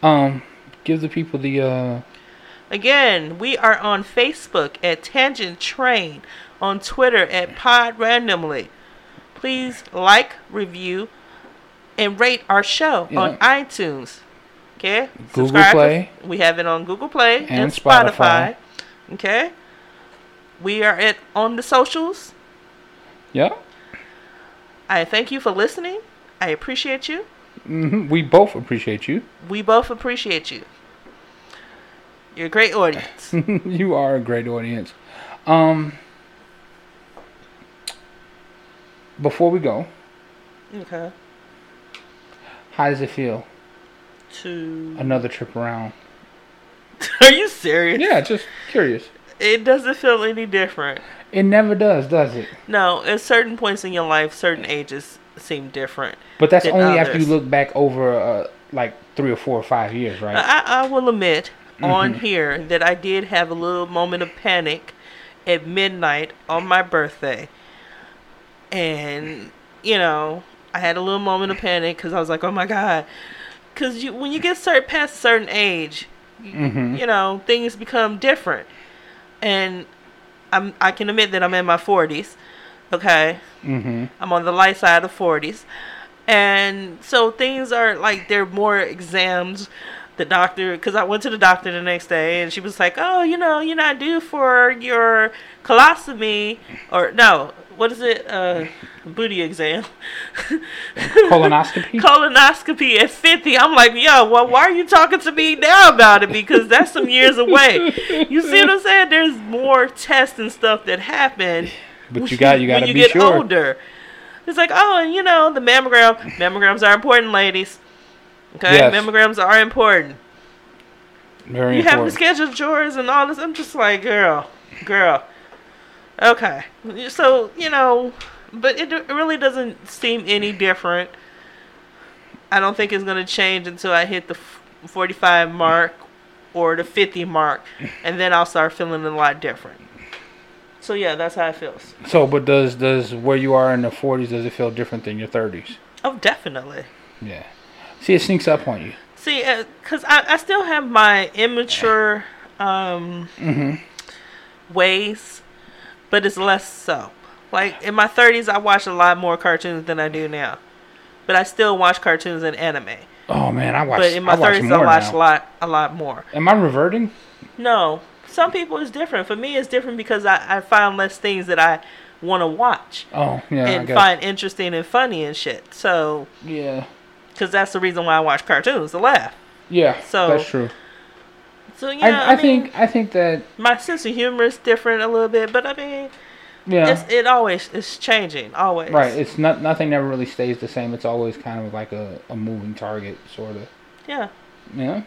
Um, give the people the uh Again, we are on Facebook at Tangent Train, on Twitter at Pod Randomly. Please like, review, and rate our show on iTunes. Okay? Google Subscribe Play. we have it on Google Play and, And Spotify. Spotify. Okay? We are at on the socials. yeah. I thank you for listening. I appreciate you. hmm We both appreciate you. We both appreciate you. You're a great audience. you are a great audience. Um, before we go, okay. how does it feel? To Another trip around. Are you serious? Yeah, just curious. It doesn't feel any different. It never does, does it? No, at certain points in your life, certain ages seem different. But that's only after you look back over uh, like three or four or five years, right? I, I will admit Mm-hmm. on here that I did have a little moment of panic at midnight on my birthday. And, you know, I had a little moment of panic because I was like, oh my God. Because you, when you get certain, past a certain age, Mhm. you know, things become different. And I'm, I can admit that I'm in my 40s. Okay. mm-hmm. I'm on the light side of 40s. And so things are like they're more exams. The doctor, because I went to the doctor the next day and she was like, oh, you know, you're not due for your colostomy or no, what is it? Uh, booty exam. Colonoscopy. Colonoscopy at 50. I'm like, yo, well, why are you talking to me now about it? Because that's some years away. You see what I'm saying? There's more tests and stuff that happen but you got you got when to you be get sure. older. It's like, oh, and you know, the mammogram. Mammograms are important, ladies. Okay, Yes. mammograms are important. Very You have to important. schedule chores and all this. I'm just like, girl, girl. Okay, so you know, but it, it really doesn't seem any different. I don't think it's gonna change until I hit the 45 mark or the 50 mark, and then I'll start feeling a lot different. So yeah, that's how it feels. So, but does does where you are in the 40s does it feel different than your 30s? Oh, definitely. Yeah. See, it sneaks up on you. See, because I, I still have my immature um, ways, but it's less so. Like in my 30s, I watched a lot more cartoons than I do now, but I still watch cartoons and anime. Oh man, I watch. But in my I watch 30s, more I watch now. a lot, a lot more. Am I reverting? No, some people it's different. For me, it's different because I, I find less things that I want to watch Oh yeah, and find interesting and funny and shit. So, Yeah. because that's the reason why I watch cartoons to laugh. Yeah. So, that's true. So yeah, I, I, I, mean, think I think that my sense of humor is different a little bit, but I mean, yeah. it's, it always is changing, always. Right. It's not nothing never really stays the same. It's always kind of like a, a moving target, sort of. Yeah. Yeah.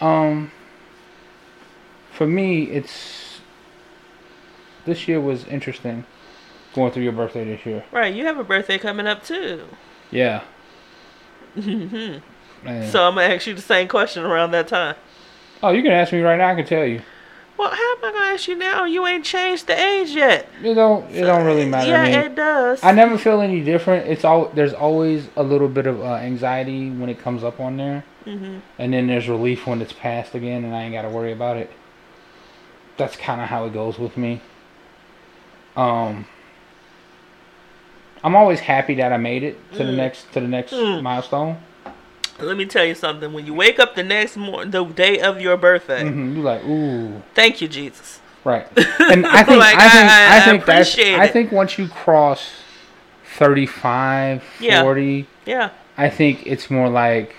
Um. For me, it's this year was interesting. Going through your birthday this year. Right. You have a birthday coming up too. Yeah. Mhm. So I'm gonna ask you the same question around that time. Oh, you can ask me right now. I can tell you. Well, how am I gonna ask you now? You ain't changed the age yet. It don't. It don't really matter. Yeah, I mean, it does. I never feel any different. It's all there's always a little bit of uh, anxiety when it comes up on there, hmm and then there's relief when it's passed again, and I ain't got to worry about it. That's kind of how it goes with me. Um, I'm always happy that I made it to the Mm. next to the next Mm. milestone. Let me tell you something. When you wake up the next morning, the day of your birthday, hmm You like ooh, thank you, Jesus. right? And I think Like, I think I- I I, think that's appreciate I think once you cross 35, Yeah. 40. Yeah. I think it's more like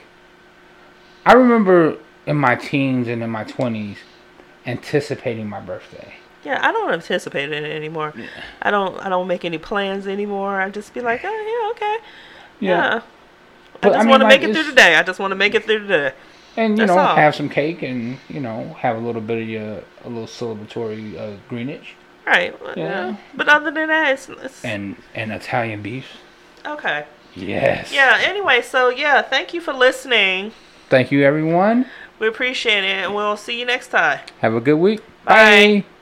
I remember in my teens and in my twenties anticipating my birthday. Yeah, I don't anticipate it anymore. Yeah. I don't. I don't make any plans anymore. I just be like, oh yeah, okay, yeah. But, I I just mean, want to like, make it through it's- the day. I just want to make it through the day. And you That's know, all. have some cake and you know, have a little bit of your a little celebratory uh, Greenwich Right. well, Yeah. yeah. But other than that, it's, it's and and Italian beef. okay. Yes. Yeah. Anyway, so yeah, thank you for listening. Thank you, everyone. We appreciate it, and we'll see you next time. Have a good week. Bye. Bye.